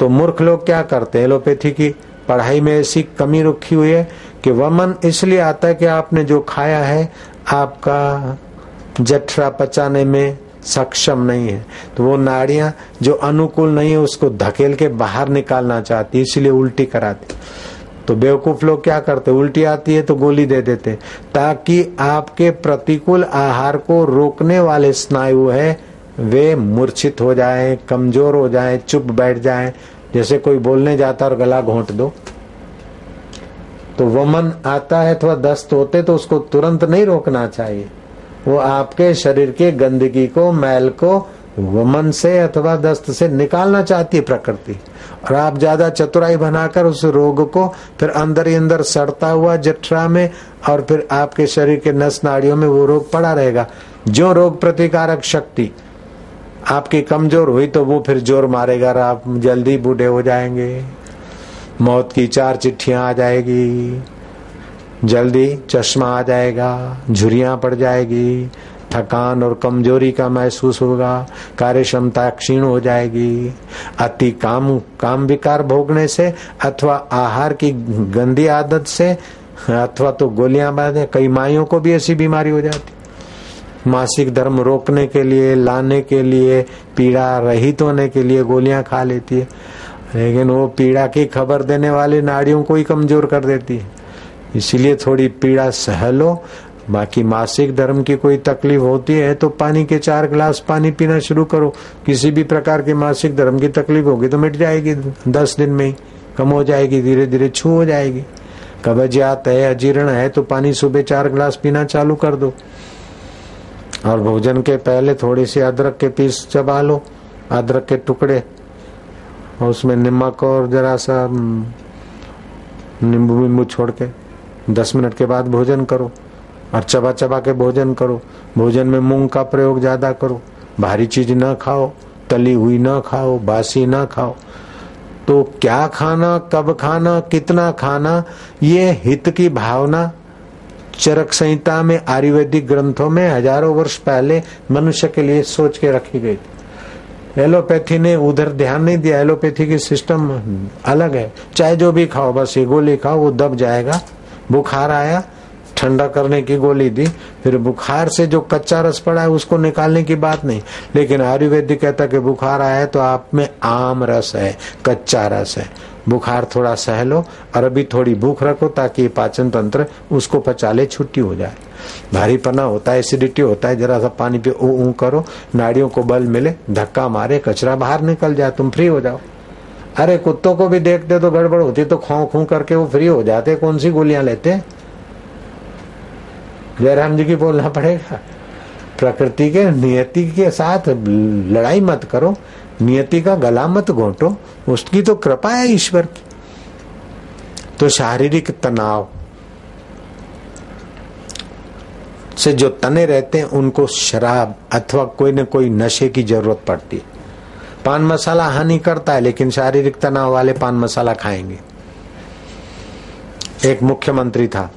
[SPEAKER 1] तो मूर्ख लोग क्या करते हैं? एलोपैथी की पढ़ाई में ऐसी कमी रखी हुई है कि वमन इसलिए आता है कि आपने जो खाया है, आपका जठरा पचाने में सक्षम नहीं है। तो वो नाड़ियाँ जो अनुकूल नहीं है, उसको धकेल के बाहर निकालना चाहती इसलिए उल्टी कराती तो बेवकूफ़ लोग क्या करते? उल्टी आती है तो गोली दे देते। ताकि आपके प्रतिकूल आहार को रोकने वाले स्नायु है, वे मूर्छित हो जाए, कमज़ोर हो जाए, चुप बैठ जाए। जैसे कोई बोलने जाता और गला घोंट दो। तो वमन आता है अथवा दस्त होते तो उसको तुरंत नहीं रोकना चाहिए। वो आपके शरीर के गंदगी को, मैल को वमन से अथवा दस्त से निकालना चाहती है प्रकृति। और आप ज़्यादा चतुराई बनाकर उस रोग को फिर अंदर ही अंदर सड़ता हुआ जठरा में और फिर आपके शरीर के नस नाड़ियों में वो रोग पड़ा रहेगा। जो रोग प्रतिकारक शक्ति आपकी कमज़ोर हुई तो वो फिर ज़ोर मारेगा आप जल्दी बूढ़े हो जाएँगे। मौत की चार चिट्ठियाँ आ जाएगी। जल्दी चश्मा आ जाएगा, झुरियाँ पड़ जाएगी। थकान और कमज़ोरी का महसूस होगा कार्य क्षमता क्षीण हो जाएगी। अति काम काम विकार भोगने से अथवा आहार की गंदी आदत से अथवा तो गोलियाँ बांधे, कई माइयों को भी ऐसी बीमारी हो जाती। मासिक धर्म रोकने के लिए, लाने के लिए, पीड़ा रहित होने के लिए गोलियाँ खा लेती है। लेकिन वो पीड़ा की खबर देने वाले नाड़ियों को ही कमज़ोर कर देती है। इसीलिए थोड़ी पीड़ा सह लो बाकी मासिक धर्म की कोई तकलीफ़ होती है तो पानी के चार गिलास पानी पीना शुरू करो। किसी भी प्रकार के मासिक धर्म की तकलीफ़ होगी तो मिट जाएगी। दस दिन में ही कम हो जाएगी धीरे धीरे छू हो जाएगी। कब्जियात है अजीर्ण है तो पानी सुबह चार गिलास पीना चालू कर दो। और भोजन के पहले थोड़ी सी अदरक के पीस चबा लो अदरक के टुकड़े। और उसमें नमक और जरा सा हम्म, नींबू छोड़ के दस मिनट के बाद भोजन करो। और चबा चबा के भोजन करो। भोजन में मूंग का प्रयोग ज़्यादा करो। भारी चीज़ न खाओ, तली हुई न खाओ, बासी न खाओ। तो क्या खाना, कब खाना, कितना खाना, ये हित की भावना चरक संहिता में, आयुर्वेदिक ग्रंथों में हज़ारों वर्ष पहले मनुष्य के लिए सोच के रखी गई थी। एलोपैथी ने उधर ध्यान नहीं दिया। एलोपैथी की सिस्टम अलग है। चाहे जो भी खाओ, बस ये गोली खाओ, वो दब जाएगा। बुखार आया ठंडा करने की गोली दी, फिर बुखार से जो कच्चा रस पड़ा है उसको निकालने की बात नहीं। लेकिन आयुर्वेदिक कहता कि बुखार आया है तो आप में आम रस है, कच्चा रस है। बुखार थोड़ा सह लो और अभी थोड़ी भूख रखो ताकि पाचन तंत्र उसको पचा ले छुट्टी हो जाए। भारी पना होता है, एसिडिटी होता है, जरा सा पानी पे ऊ ऊ करो, नाड़ियों को बल मिले, धक्का मारे, कचरा बाहर निकल जाए, तुम फ्री हो जाओ। अरे कुत्तों को भी देखते तो गड़बड़ होती तो खो खू करके वो फ्री हो जाते कौन सी गोलियाँ लेते जयराम जी की बोलना पड़ेगा। प्रकृति के, नियति के साथ लड़ाई मत करो, नियति का गला मत घोटो, उसकी तो कृपा है ईश्वर की। तो शारीरिक तनाव से जो तने रहते हैं, उनको शराब अथवा कोई न कोई नशे की ज़रूरत पड़ती है। पान मसाला हानि करता है, लेकिन शारीरिक तनाव वाले पान मसाला खाएँगे। एक मुख्यमंत्री था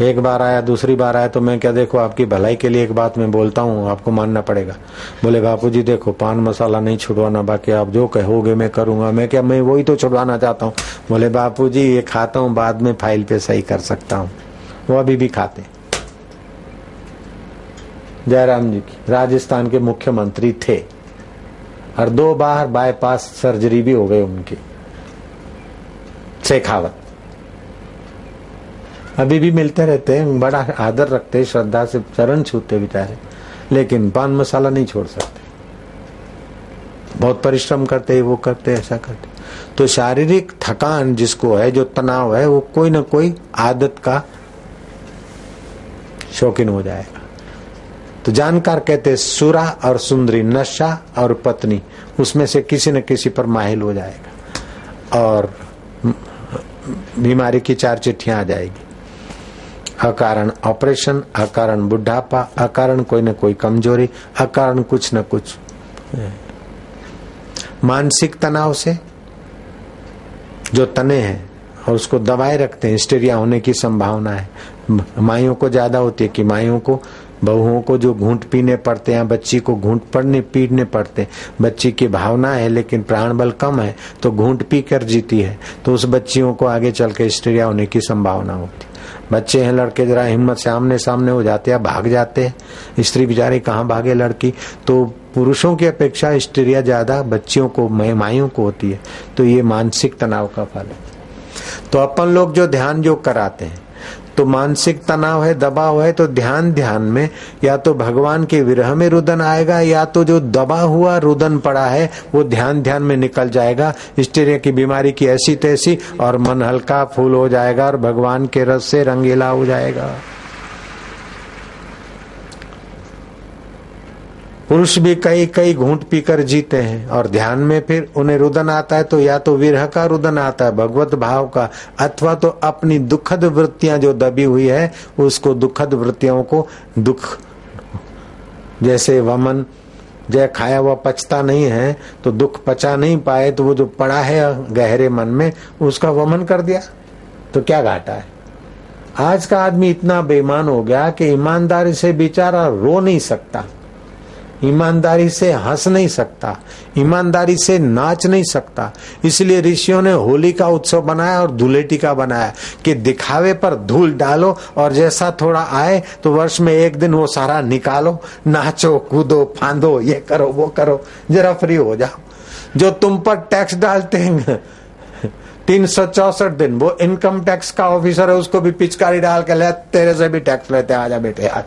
[SPEAKER 1] एक बार आया, दूसरी बार आया तो मैं क्या देखो, आपकी भलाई के लिए एक बात मैं बोलता हूँ, आपको मानना पड़ेगा। बोले, बापू जी, देखो, पान मसाला नहीं छुड़वाना, बाकी आप जो कहोगे मैं करूँगा। मैं क्या, मैं वही तो छुड़वाना चाहता हूँ। बोले, बापू जी, ये खाता हूँ, बाद में फ़ाइल पे सही कर सकता हूँ। वो अभी भी खाते जयराम जी की, राजस्थान के मुख्यमंत्री थे। और दो बार बाईपास सर्जरी भी हो गई उनकी। शेखावत। अभी भी मिलते रहते हैं, बड़ा आदर रखते हैं, श्रद्धा से चरण छूते बेचारे। लेकिन पान मसाला नहीं छोड़ सकते। बहुत परिश्रम करते वो करते ऐसा करते तो शारीरिक थकान जिसको है, जो तनाव है, वो कोई ना कोई आदत का शौकीन हो जाएगा। तो जानकार कहते सुरा और सुंदरी, नशा और पत्नी, उसमें से किसी न किसी पर माहिल हो जाएगा। और बीमारी की चार चिट्ठियाँ आ जाएगी। अकारण ऑपरेशन, अकारण बुढ़ापा, अकारण कोई न कोई कमज़ोरी, अकारण कुछ न कुछ। मानसिक तनाव से जो तने हैं और उसको दबाए रखते हैं हिस्टेरिया होने की संभावना है। माइयों को ज़्यादा होती है कि माइयों को, बहुओं को जो घूंट पीने पड़ते हैं, बच्ची को घूंट पड़ने पीने पड़ते हैं। बच्ची की भावना है, लेकिन प्राण बल कम है तो घूंट पी कर जीती है तो उस बच्चियों को आगे चल के हिस्टेरिया होने की संभावना होती बच्चे हैं, लड़के जरा हिम्मत से आमने सामने हो जाते हैं, भाग जाते हैं। स्त्री बेचारी कहाँ भागे लड़की? तो पुरुषों की अपेक्षा स्त्रियाँ ज़्यादा बच्चियों को माइयों को होती है। तो ये मानसिक तनाव का फल है। तो अपन लोग जो ध्यान जो कराते हैं तो मानसिक तनाव है, दबाव है तो ध्यान ध्यान में, या तो भगवान के विरह में रुदन आएगा, या तो जो दबा हुआ रुदन पड़ा है, वो ध्यान ध्यान में निकल जाएगा। स्टेरिया की बीमारी की ऐसी तैसी, और मन हल्का फूल हो जाएगा, और भगवान के रस से रंगीला हो जाएगा। पुरुष भी कई कई घूंट पीकर जीते हैं और ध्यान में फिर उन्हें रुदन आता है तो या तो विरह का रुदन आता है, भगवत भाव का, अथवा तो अपनी दुखद वृत्तियाँ जो दबी हुई है, उसको दुखद वृत्तियों को दुख, जैसे वमन, जय खाया हुआ पचता नहीं है तो दुख पचा नहीं पाए तो वो जो पड़ा है गहरे मन में, उसका वमन कर दिया तो क्या घाटा है? आज का आदमी इतना बेईमान हो गया कि ईमानदारी से बेचारा रो नहीं सकता। ईमानदारी से हंस नहीं सकता, ईमानदारी से नाच नहीं सकता। इसलिए ऋषियों ने होली का उत्सव बनाया और धुलेटी का बनाया कि दिखावे पर धूल डालो और जैसा थोड़ा आए तो वर्ष में एक दिन वो सारा निकालो, नाचो, कूदो, फांदो, ये करो, वो करो, जरा फ्री हो जाओ। जो तुम पर टैक्स डालते हैं, तीन सौ चौसठ दिन, वो इनकम टैक्स का ऑफिसर है, उसको भी पिचकारी डाल के ले, तेरे से भी टैक्स लेते आजा बेटे यार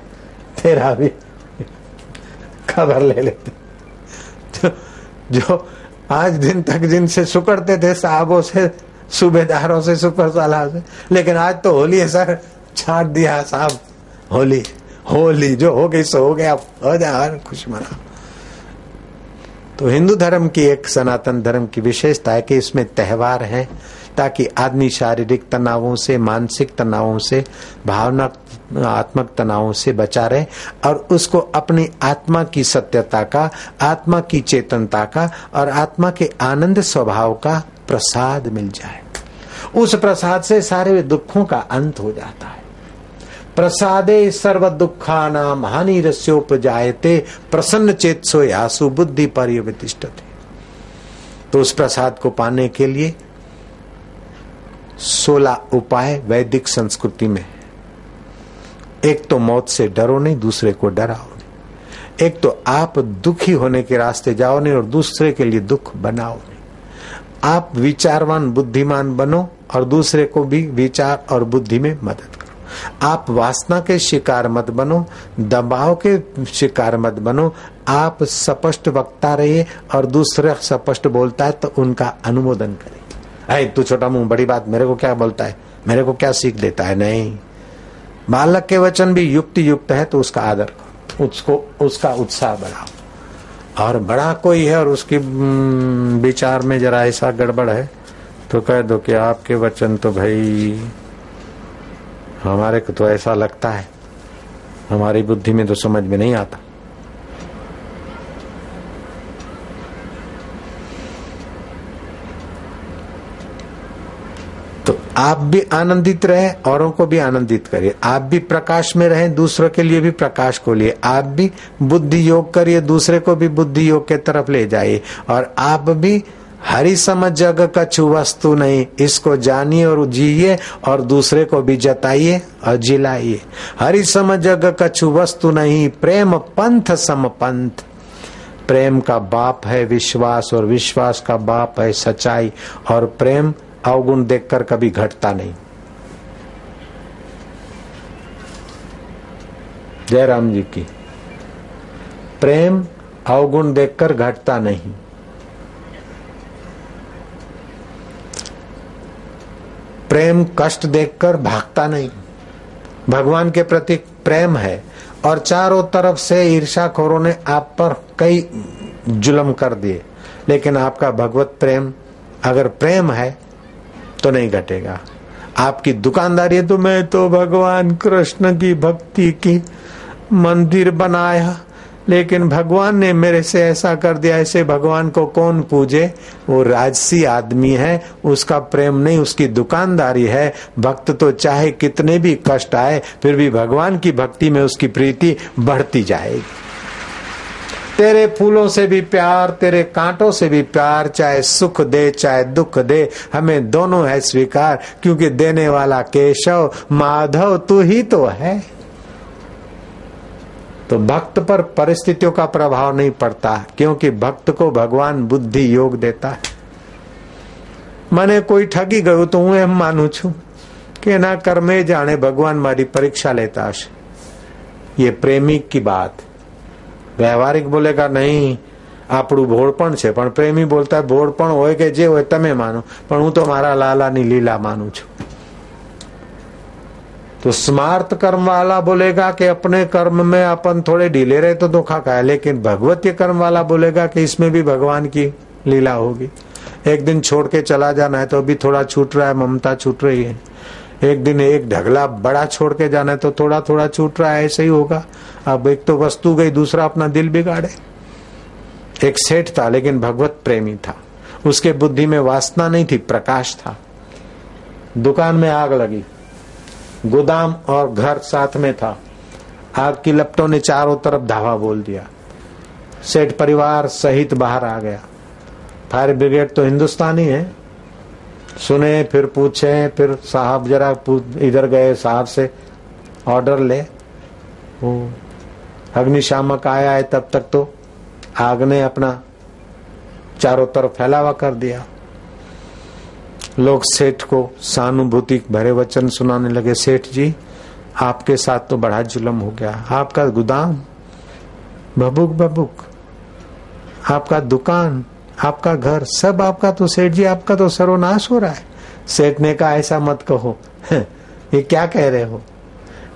[SPEAKER 1] तेरा भी। खबर ले लेते। जो, जो आज दिन तक जिनसे सुकड़ते थे साहबों से सूबेदारों से सुपर साला से। लेकिन आज तो होली है सर। छाट दिया साहब। होली होली जो हो गई सो हो गया। हो जाए खुश मना। तो हिंदू धर्म की एक सनातन धर्म की विशेषता है कि इसमें त्योहार है। ताकि आदमी शारीरिक तनावों से, मानसिक तनावों से भावना आत्मक तनावों से बचा रहे और उसको अपनी आत्मा की सत्यता का, आत्मा की चेतनता का और आत्मा के आनंद स्वभाव का प्रसाद मिल जाए। उस प्रसाद से सारे दुखों का अंत हो जाता है। प्रसादे सर्व दुखा नाम हानि रस्योपजायते, प्रसन्न चेतसो यासु बुद्धि पर तो उस प्रसाद को पाने के लिए सोलह उपाय वैदिक संस्कृति में एक तो मौत से डरो नहीं, दूसरे को डराओ नहीं। एक तो आप दुखी होने के रास्ते जाओ नहीं और दूसरे के लिए दुख बनाओ नहीं। आप विचारवान, बुद्धिमान बनो और दूसरे को भी विचार और बुद्धि में मदद करो। आप वासना के शिकार मत बनो, दबाव के शिकार मत बनो। आप स्पष्ट वक्ता रहिए और दूसरा स्पष्ट बोलता है तो उनका अनुमोदन करें अरे, तू छोटा मुँह, बड़ी बात, मेरे को क्या बोलता है? मेरे को क्या सीख देता है? नहीं। बालक के वचन भी युक्ति युक्त है तो उसका आदर उसको, उसका उत्साह बढ़ाओ। और बड़ा कोई है और उसकी विचार में जरा ऐसा गड़बड़ है तो कह दो कि आपके वचन तो भाई, हमारे को तो ऐसा लगता है। हमारी बुद्धि में तो समझ में नहीं आता। आप भी आनंदित रहे, औरों को भी आनंदित करिए। आप भी प्रकाश में रहें, दूसरों के लिए भी प्रकाश को लिए। आप भी बुद्धि योग करिए, दूसरे को भी बुद्धि योग के तरफ़ ले जाइए। और आप भी हरी समझ जग कछु वस्तु नहीं, इसको जानिए और जिये और दूसरे को भी जताइए और जिलाइए। हरी समझ जग कछु वस्तु नहीं, प्रेम पंथ सम पंथ। प्रेम का बाप है विश्वास और विश्वास का बाप है सच्चाई। और प्रेम अवगुण देखकर कभी घटता नहीं। जय राम जी की, प्रेम अवगुण देखकर घटता नहीं। प्रेम कष्ट देखकर भागता नहीं। भगवान के प्रति प्रेम है और चारों तरफ़ से ईर्षाखोरों ने आप पर कई जुलम कर दिए। लेकिन आपका भगवत प्रेम, अगर प्रेम है तो नहीं घटेगा। आपकी दुकानदारी है तो मैं तो भगवान कृष्ण की भक्ति की मंदिर बनाया, लेकिन भगवान ने मेरे से ऐसा कर दिया, ऐसे भगवान को कौन पूजे? वो राजसी आदमी है, उसका प्रेम नहीं, उसकी दुकानदारी है। भक्त तो चाहे कितने भी कष्ट आए, फिर भी भगवान की भक्ति में उसकी प्रीति बढ़ती जाएगी। तेरे फूलों से भी प्यार तेरे कांटों से भी प्यार चाहे सुख दे चाहे दुख दे हमें दोनों है स्वीकार क्योंकि देने वाला केशव माधव तू ही तो है तो भक्त पर परिस्थितियों का प्रभाव नहीं पड़ता क्योंकि भक्त को भगवान बुद्धि योग देता है મને કોઈ ઠગી ગયું તો હું એમ માનું છું કે એના કર્મે જાણે ભગવાન મારી પરીક્ષા લેતા હશે ये પ્રેમિક की बात વ્યવહારિક બોલેગા નહીં આપણું ભોળપણ છે પણ પ્રેમી બોલતા ભોળપણ હોય કે જે હોય તમે માનો પણ હું તો મારા લાલાની લીલા માનું છું तो स्मार्त कर्म वाला बोलेगा कि अपने कर्म में अपन थोड़े ढीले रहे तो धोखा खाए लेकिन भगवतीय कर्म वाला बोलेगा कि इसमें भी भगवान की लीला होगी एक दिन छोड़ के चला जाना है तो अभी थोड़ा छूट रहा है ममता छूट रही है एक दिन एक ढगला बड़ा छोड़ के जाना है तो थोड़ा थोड़ा छूट रहा है, ऐसे ही होगा। अब एक तो वस्तु गई, दूसरा अपना दिल बिगाड़े। एक सेठ था, लेकिन भगवत प्रेमी था। उसके बुद्धि में वासना नहीं थी, प्रकाश था। दुकान में आग लगी। गोदाम और घर साथ में था। आग की लपटों ने चारों तरफ़ धावा बोल दिया। सेठ परिवार सहित बाहर आ गया। फायर ब्रिगेड तो हिंदुस्तानी है। सुने, फिर पूछे, फिर साहब जरा इधर गए साहब से ऑर्डर ले। अग्निशामक आया है तब तक तो आग ने अपना चारों तरफ़ फैलावा कर दिया। लोग सेठ को सहानुभूति भरे वचन सुनाने लगे, सेठ जी, आपके साथ तो बड़ा जुलम हो गया। आपका गोदाम बबुक बबुक आपका दुकान आपका घर, सब आपका तो सेठ जी, आपका तो सर्वनाश हो रहा है। सेठ ने कहा, ऐसा मत कहो। ये क्या कह रहे हो?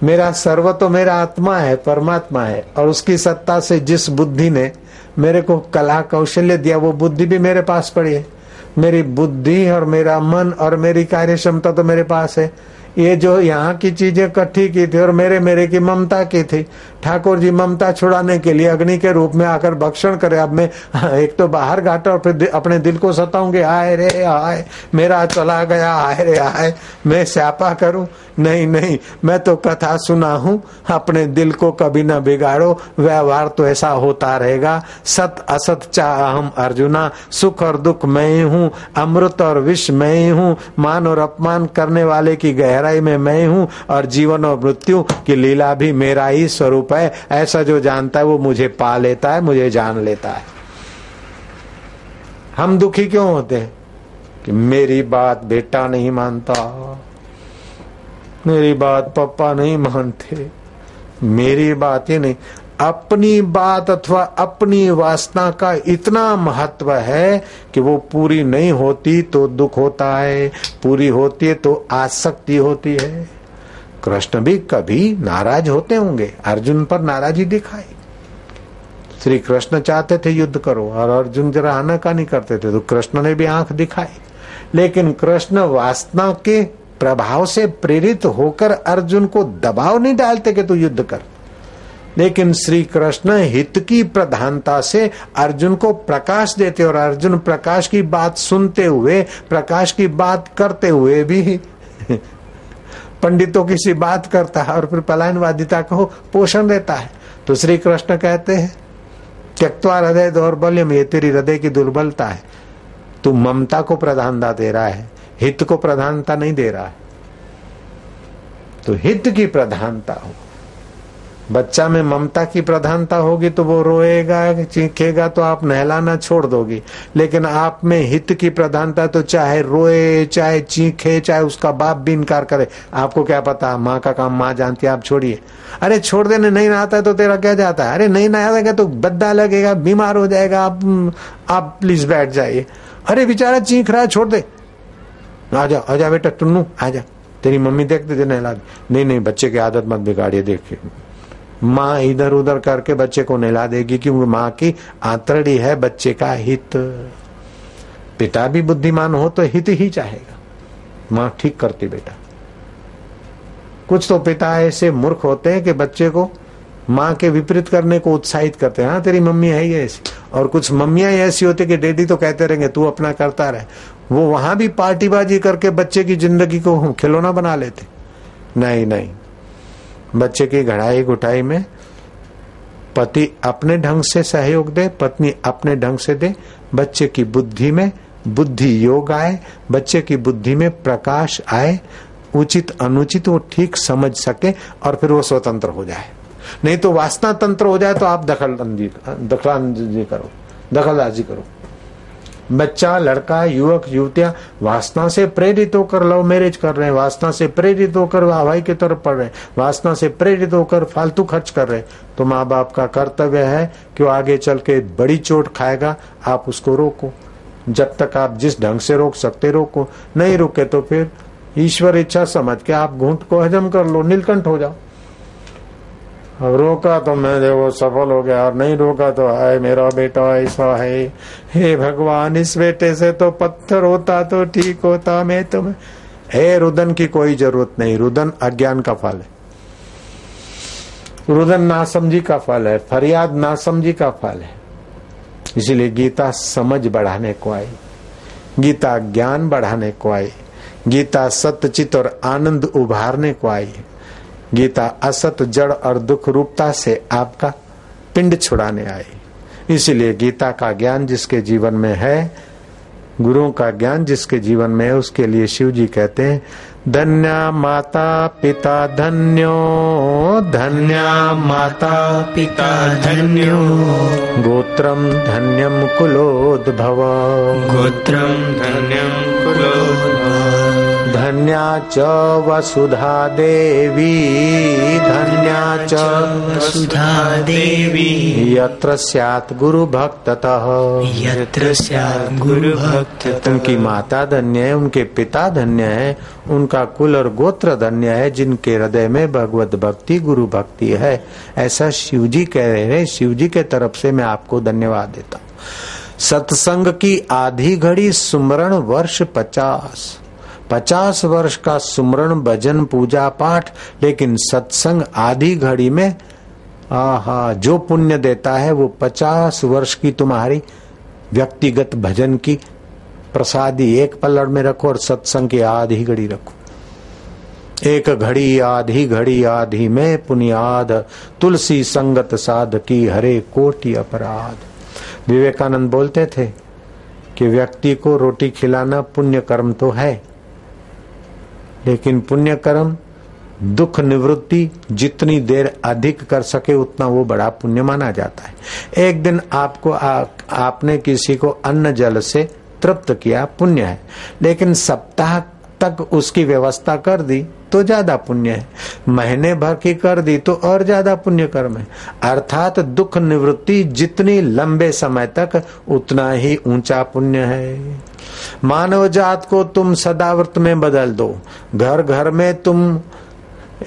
[SPEAKER 1] मेरा सर्व तो मेरा आत्मा है, परमात्मा है, और उसकी सत्ता से जिस बुद्धि ने मेरे को कला कौशल्य दिया, वो बुद्धि भी मेरे पास पड़ी है। मेरी बुद्धि और मेरा मन और मेरी कार्य क्षमता तो मेरे पास है। ये जो यहाँ की चीज़ें इकट्ठी की थी और मेरे मेरे की ममता की थी ठाकुर जी ममता छुड़ाने के लिए अग्नि के रूप में आकर भक्षण करे। अब मैं, (laughs) एक तो बाहर घाटा और फिर अपने दिल को सताऊँगे। आए रे, आए, मेरा चला गया, आए रे, आए, मैं स्यापा करूँ? नहीं नहीं, मैं तो कथा सुना हूँ। अपने दिल को कभी न बिगाड़ो, व्यवहार तो ऐसा होता रहेगा। सत असत चाह हम अर्जुना, सुख और दुख मैं ही हूँ। अमृत और विष मैं ही हूँ। मान और अपमान करने वाले की गहराई में मैं हूँ। और जीवन और मृत्यु की लीला भी मेरा ही स्वरूप है ऐसा जो जानता है वो मुझे पा लेता है, मुझे जान लेता है। हम दुखी क्यों होते हैं? कि मेरी बात बेटा नहीं मानता, मेरी बात पापा नहीं मानते, मेरी बात ही नहीं। अपनी बात अथवा अपनी वासना का इतना महत्व है कि वो पूरी नहीं होती तो दुख होता है, पूरी होती है तो आसक्ति होती है। कृष्ण भी कभी नाराज़ होते होंगे। अर्जुन पर नाराजी दिखाई। श्री कृष्ण चाहते थे युद्ध करो और अर्जुन जरा आना का नहीं करते थे तो कृष्ण ने भी आँख दिखाई। लेकिन कृष्ण वासना के प्रभाव से प्रेरित होकर अर्जुन को दबाव नहीं डालते कि तू युद्ध कर। लेकिन श्री कृष्ण हित की प्रधानता से अर्जुन को प्रकाश देते और अर्जुन प्रकाश की बात सुनते हुए, प्रकाश की बात करते हुए भी पंडितों की सी बात करता है और फिर पलायन वादिता को पोषण देता है। तो श्री कृष्ण कहते हैं त्यक्वा हृदय दौर्बल्यम, ये तेरी हृदय की दुर्बलता है। तू ममता को प्रधानता दे रहा है, हित को प्रधानता नहीं दे रहा है। तो हित की प्रधानता हो। बच्चा में ममता की प्रधानता होगी तो वो रोएगा, चीखेगा तो आप नहलाना छोड़ दोगी। लेकिन आप में हित की प्रधानता तो चाहे रोए, चाहे चीखे, चाहे उसका बाप भी इनकार करे। आपको क्या पता, माँ का काम माँ जानती है, आप छोड़िए। अरे छोड़ देने नहीं नहाता है तो तेरा क्या जाता है? अरे नहीं नहाएगा तो बद्दा लगेगा, बीमार हो जाएगा, आप आप प्लीज़ बैठ जाइए। अरे बेचारा चीख रहा है, छोड़ दे। आ जा आ जा बेटा, टुन्नू, आ जा। तेरी मम्मी देखते थे नहला नहीं नहीं, बच्चे की आदत मत बिगाड़िए देख माँ इधर उधर करके बच्चे को नहला देगी क्योंकि माँ की आंतरड़ी है बच्चे का हित। पिता भी बुद्धिमान हो तो हित ही चाहेगा। माँ ठीक करती बेटा। कुछ तो पिता ऐसे मूर्ख होते हैं कि बच्चे को माँ के विपरीत करने को उत्साहित करते हैं। हाँ तेरी मम्मी है ही ऐसी। और कुछ मम्मियाँ ऐसी होती कि डैडी तो कहते रहेंगे, तू अपना करता रहे। वो वहाँ भी पार्टीबाजी करके बच्चे की ज़िंदगी को खिलौना बना लेते। नहीं नहीं। बच्चे की घड़ाई घुटाई में, पति अपने ढंग से सहयोग दे, पत्नी अपने ढंग से दे, बच्चे की बुद्धि में बुद्धि योग आए, बच्चे की बुद्धि में प्रकाश आए, उचित अनुचित वो ठीक समझ सके और फिर वो स्वतंत्र हो जाए। नहीं तो वासना तंत्र हो जाए तो आप दखल दखल करो, दखलदाजी करो। बच्चा, लड़का, युवक, युवतिया, वासना से प्रेरित होकर लव मैरिज कर रहे हैं, वासना से प्रेरित होकर हवाई की तरफ़ पढ़ रहे हैं, वासना से प्रेरित होकर फालतू खर्च कर रहे हैं। तो माँ बाप का कर्तव्य है कि वो आगे चल के बड़ी चोट खाएगा, आप उसको रोको। जब तक आप जिस ढंग से रोक सकते रोको, नहीं रोके तो फिर ईश्वर इच्छा समझ के आप घूंट को हजम कर लो, नीलकंठ हो जाओ। अब रोका तो मैं देखो सफल हो गया। और नहीं रोका तो हाय मेरा बेटा, ऐसा है। हे भगवान, इस बेटे से तो पत्थर होता तो ठीक होता। मैं तो हे रुदन की कोई ज़रूरत नहीं। रुदन अज्ञान का फल है। रुदन नासमझी का फल है। फरियाद नासमझी का फल है। इसलिए गीता समझ बढ़ाने को आई। गीता ज्ञान बढ़ाने को आई। गीता सत्यचित और आनंद उभारने को आई। गीता, असत, जड़ और दुख रूपता से आपका पिंड छुड़ाने आई। इसीलिए गीता का ज्ञान जिसके जीवन में है, गुरुओं का ज्ञान जिसके जीवन में है, उसके लिए शिव जी कहते हैं, धन्या माता पिता धन्यो, धन्या
[SPEAKER 2] माता पिता धन्यो।
[SPEAKER 1] गोत्रम धन्यम कुलोद्भव।
[SPEAKER 2] गोत्रम धन्यम कुलोद्भव।
[SPEAKER 1] धन्या च वसुधा देवी धन्या च
[SPEAKER 2] वसुधा देवी।
[SPEAKER 1] यत्र स्यात् गुरु भक्ततः
[SPEAKER 2] यत्र स्यात् गुरु भक्त
[SPEAKER 1] उनकी माता धन्य है उनके पिता धन्य है उनका कुल और गोत्र धन्य है जिनके हृदय में भगवत भक्ति गुरु भक्ति है। ऐसा शिव जी कह रहे हैं शिव जी के तरफ़ से मैं आपको धन्यवाद देता हूँ। सत्संग की आधी घड़ी सुमरण वर्ष पचास। पचास वर्ष का सुमरण भजन पूजा पाठ, लेकिन सत्संग आधी घड़ी में, आहा, जो पुण्य देता है वो पचास वर्ष की तुम्हारी व्यक्तिगत भजन की प्रसादी एक पल्लड़ में रखो और सत्संग की आधी घड़ी रखो। एक घड़ी आधी घड़ी आधी में पुनियाद, तुलसी संगत साध की हरे कोटि अपराध। विवेकानंद बोलते थे कि व्यक्ति को रोटी खिलाना पुण्य कर्म तो है लेकिन पुण्य कर्म दुख निवृत्ति जितनी देर अधिक कर सके उतना वो बड़ा पुण्य माना जाता है। एक दिन आपको आ, आपने किसी को अन्न जल से तृप्त किया पुण्य है। लेकिन सप्ताह तक उसकी व्यवस्था कर दी तो ज़्यादा पुण्य है। महीने भर की कर दी तो और ज़्यादा पुण्य कर्म है। अर्थात दुख निवृत्ति जितनी लंबे समय तक, उतना ही ऊँचा पुण्य है। मानव जात को तुम सदाव्रत में बदल दो। घर घर में तुम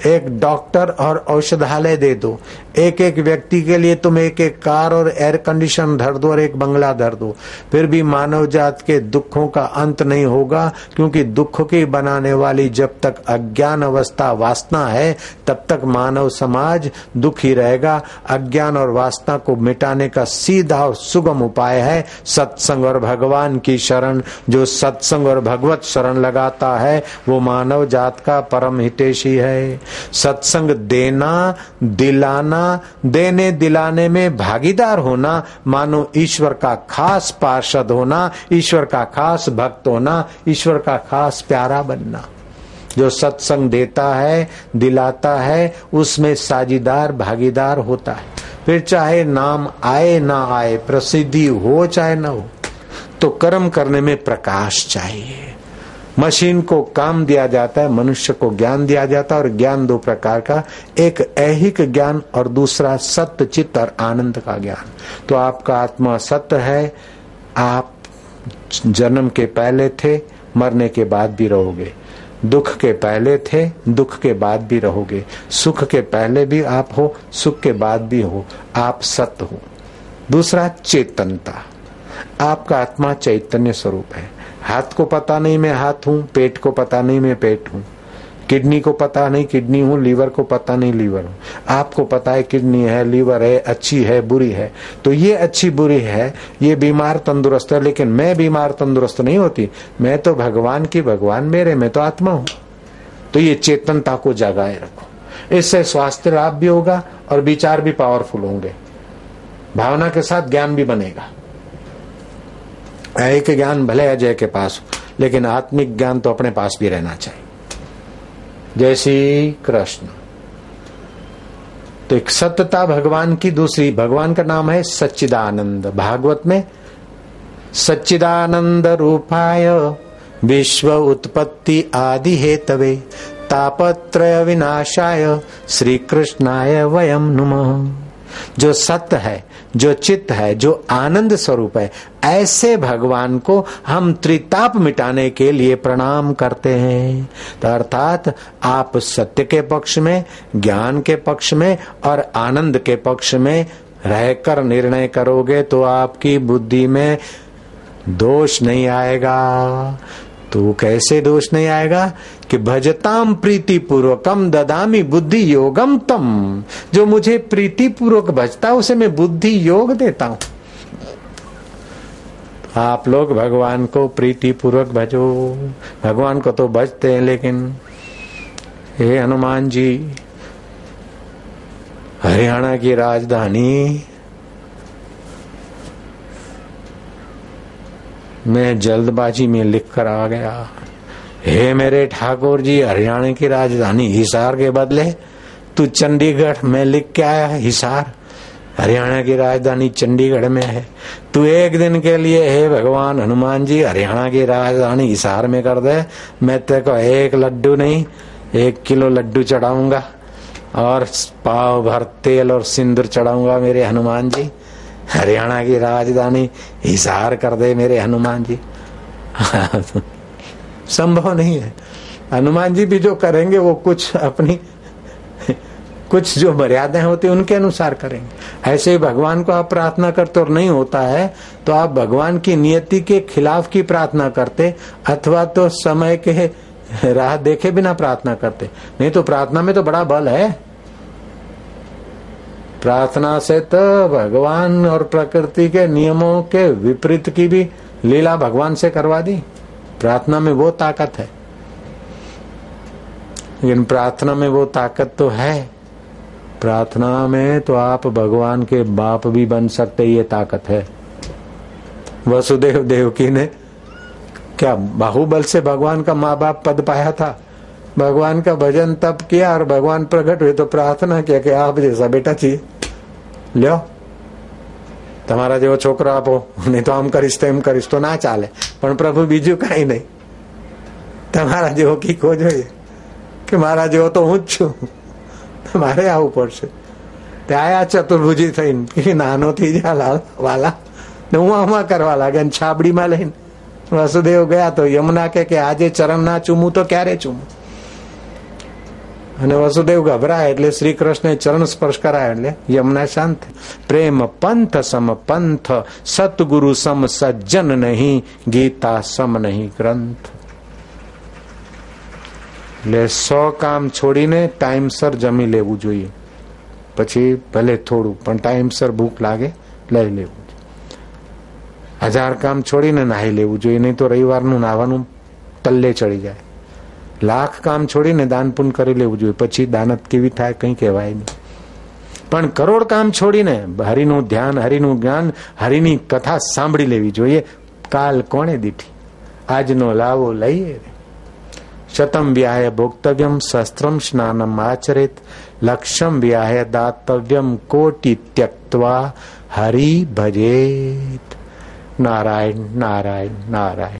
[SPEAKER 1] एक डॉक्टर और औषधालय दे दो। एक एक व्यक्ति के लिए तुम एक एक कार और एयर कंडीशन धर दो और एक बंगला धर दो। फिर भी मानव जात के दुखों का अंत नहीं होगा, क्योंकि दुख की बनाने वाली जब तक अज्ञान अवस्था वासना है, तब तक मानव समाज दुखी रहेगा। अज्ञान और वासना को मिटाने का सीधा और सुगम उपाय है सत्संग और भगवान की शरण। जो सत्संग और भगवत शरण लगाता है, वो मानव जात का परम हितेशी है। सत्संग देना, दिलाना देने दिलाने में भागीदार होना, मानो ईश्वर का खास पार्षद होना, ईश्वर का खास भक्त होना, ईश्वर का खास प्यारा बनना। जो सत्संग देता है, दिलाता है, उसमें साझीदार, भागीदार होता है। फिर चाहे नाम आए ना आए, प्रसिद्धि हो चाहे ना हो तो कर्म करने में प्रकाश चाहिए। मशीन को काम दिया जाता है, मनुष्य को ज्ञान दिया जाता है और ज्ञान दो प्रकार का, एक ऐहिक ज्ञान और दूसरा सत्य चित्त और आनंद का ज्ञान। तो आपका आत्मा सत्य है, आप जन्म के पहले थे, मरने के बाद भी रहोगे। दुख के पहले थे, दुख के बाद भी रहोगे। सुख के पहले भी आप हो, सुख के बाद भी हो, आप सत्य हो। दूसरा चेतनता। आपका आत्मा चैतन्य स्वरूप है। हाथ को पता नहीं मैं हाथ हूँ, पेट को पता नहीं मैं पेट हूँ। किडनी को पता नहीं किडनी हूँ, लीवर को पता नहीं लीवर हूँ। आपको पता है किडनी है, लीवर है, अच्छी है, बुरी है। तो ये अच्छी बुरी है, ये बीमार तंदुरुस्त है, लेकिन मैं बीमार तंदुरुस्त नहीं होती। मैं तो भगवान की भगवान मेरे, मैं तो आत्मा हूँ। तो ये चेतनता को जगाए रखो। इससे स्वास्थ्य लाभ भी होगा और विचार भी पावरफुल होंगे। भावना के साथ ज्ञान भी बनेगा। एक ज्ञान भले अजय के पास, लेकिन आत्मिक ज्ञान तो अपने पास भी रहना चाहिए। जय श्री कृष्ण तो एक सत्यता भगवान की दूसरी, भगवान का नाम है सच्चिदानंद। भागवत में, सच्चिदानंद रूपाय विश्व उत्पत्ति आदि हेतवे, तापत्रय विनाशाय श्री कृष्णाय वयम नुम। जो सत्य है जो चित्त है, जो आनंद स्वरूप है, ऐसे भगवान को हम त्रिताप मिटाने के लिए प्रणाम करते हैं। तो अर्थात आप सत्य के पक्ष में, ज्ञान के पक्ष में और आनंद के पक्ष में रहकर निर्णय करोगे तो आपकी बुद्धि में दोष नहीं आएगा। तो कैसे दोष नहीं आएगा? कि भजताम प्रीति पूर्वकम ददामी बुद्धि योगम तम। जो मुझे प्रीति पूर्वक भजता उसे मैं बुद्धि योग देता हूँ। आप लोग भगवान को प्रीति पूर्वक भजो। भगवान को तो भजते हैं, लेकिन हे हनुमान जी, हरियाणा की राजधानी, मैं जल्दबाजी में लिख कर आ गया। हे मेरे ठाकुर जी, हरियाणा की राजधानी हिसार के बदले तू चंडीगढ़ में लिख के आया हिसार। हरियाणा की राजधानी चंडीगढ़ में है। तू एक दिन के लिए, हे भगवान, हनुमान जी, हरियाणा की राजधानी हिसार में कर दे। मैं तेरे को एक लड्डू नहीं, एक किलो लड्डू चढ़ाऊँगा और पाव भर तेल और सिंदूर चढ़ाऊँगा मेरे हनुमान जी। हरियाणा की राजधानी हिसार कर दे मेरे हनुमान जी। (laughs) संभव नहीं है। हनुमान जी भी जो करेंगे, वो कुछ अपनी, कुछ जो मर्यादाएँ होती उनके अनुसार करेंगे। ऐसे ही भगवान को आप प्रार्थना करते और नहीं होता है तो आप भगवान की नियति के खिलाफ की प्रार्थना करते, अथवा तो समय के राह देखे बिना प्रार्थना करते। नहीं तो प्रार्थना में तो बड़ा बल है। प्रार्थना से तो भगवान और प्रकृति के नियमों के विपरीत की भी लीला भगवान से करवा दी। प्रार्थना में वो ताकत है। लेकिन प्रार्थना में वो ताकत तो है। प्रार्थना में तो आप भगवान के बाप भी बन सकते, ये ताकत है। वसुदेव देवकी ने क्या बाहुबल से भगवान का माँ बाप पद पाया था? भगवान का भजन तप किया और भगवान प्रकट हुए तो प्रार्थना किया कि आप जैसा बेटा चाहिए। લ્યો તમારા જેવો છોકરો આપો. નહીં તો આમ કરીશ તો એમ કરીશ, તો ના ચાલે. પણ પ્રભુ બીજું કઈ નહીં. તમારા જેવો કીકો જોઈએ કે મારા જેવો તો હું જ છું. મારે આવવું પડશે. ત્યાં ચતુર્ભુજી થઈને નાનો થઈ જા વાલા. ને હું આમાં કરવા લાગે છાબડીમાં લઈને. વસુદેવ ગયા તો યમુના કે આજે ચરણ ના ચૂમું તો ક્યારે ચૂમું? અને વસુદેવ ગભરાય એટલે શ્રી કૃષ્ણ ચરણ સ્પર્શ કરાય એટલે યમુના શાંત પ્રેમ પંથ સમ પંથ સતગુરુ સમ સજ્જન નહીં ગીતા સમ નહીં ગ્રંથ એટલે સો કામ છોડીને ટાઈમસર જમી લેવું જોઈએ પછી ભલે થોડું પણ ટાઈમસર ભૂખ લાગે લઈ લેવું હજાર કામ છોડીને નાહી લેવું જોઈએ નહીં તો રવિવારનું નાવાનું તલ્લે ચડી જાય લાખ કામ છોડીને દાન પુન કરી લેવું જોઈએ પછી દાનત કેવી થાય કઈ કહેવાય નહીં પણ કરોડ કામ છોડીને હરિનું ધ્યાન હરિનું જ્ઞાન હરિની કથા સાંભળી લેવી જોઈએ કાલ કોણે દીઠી આજનો લાવો લઈએ શતમ વ્યાહે ભોક્તવ્યમ શસ્ત્રમ સ્નાનમ આચરેત લક્ષ્યમ વ્યાહે દાતવ્યમ કોટી ત્યક્વા હરિ ભજેત નારાયણ નારાયણ નારાયણ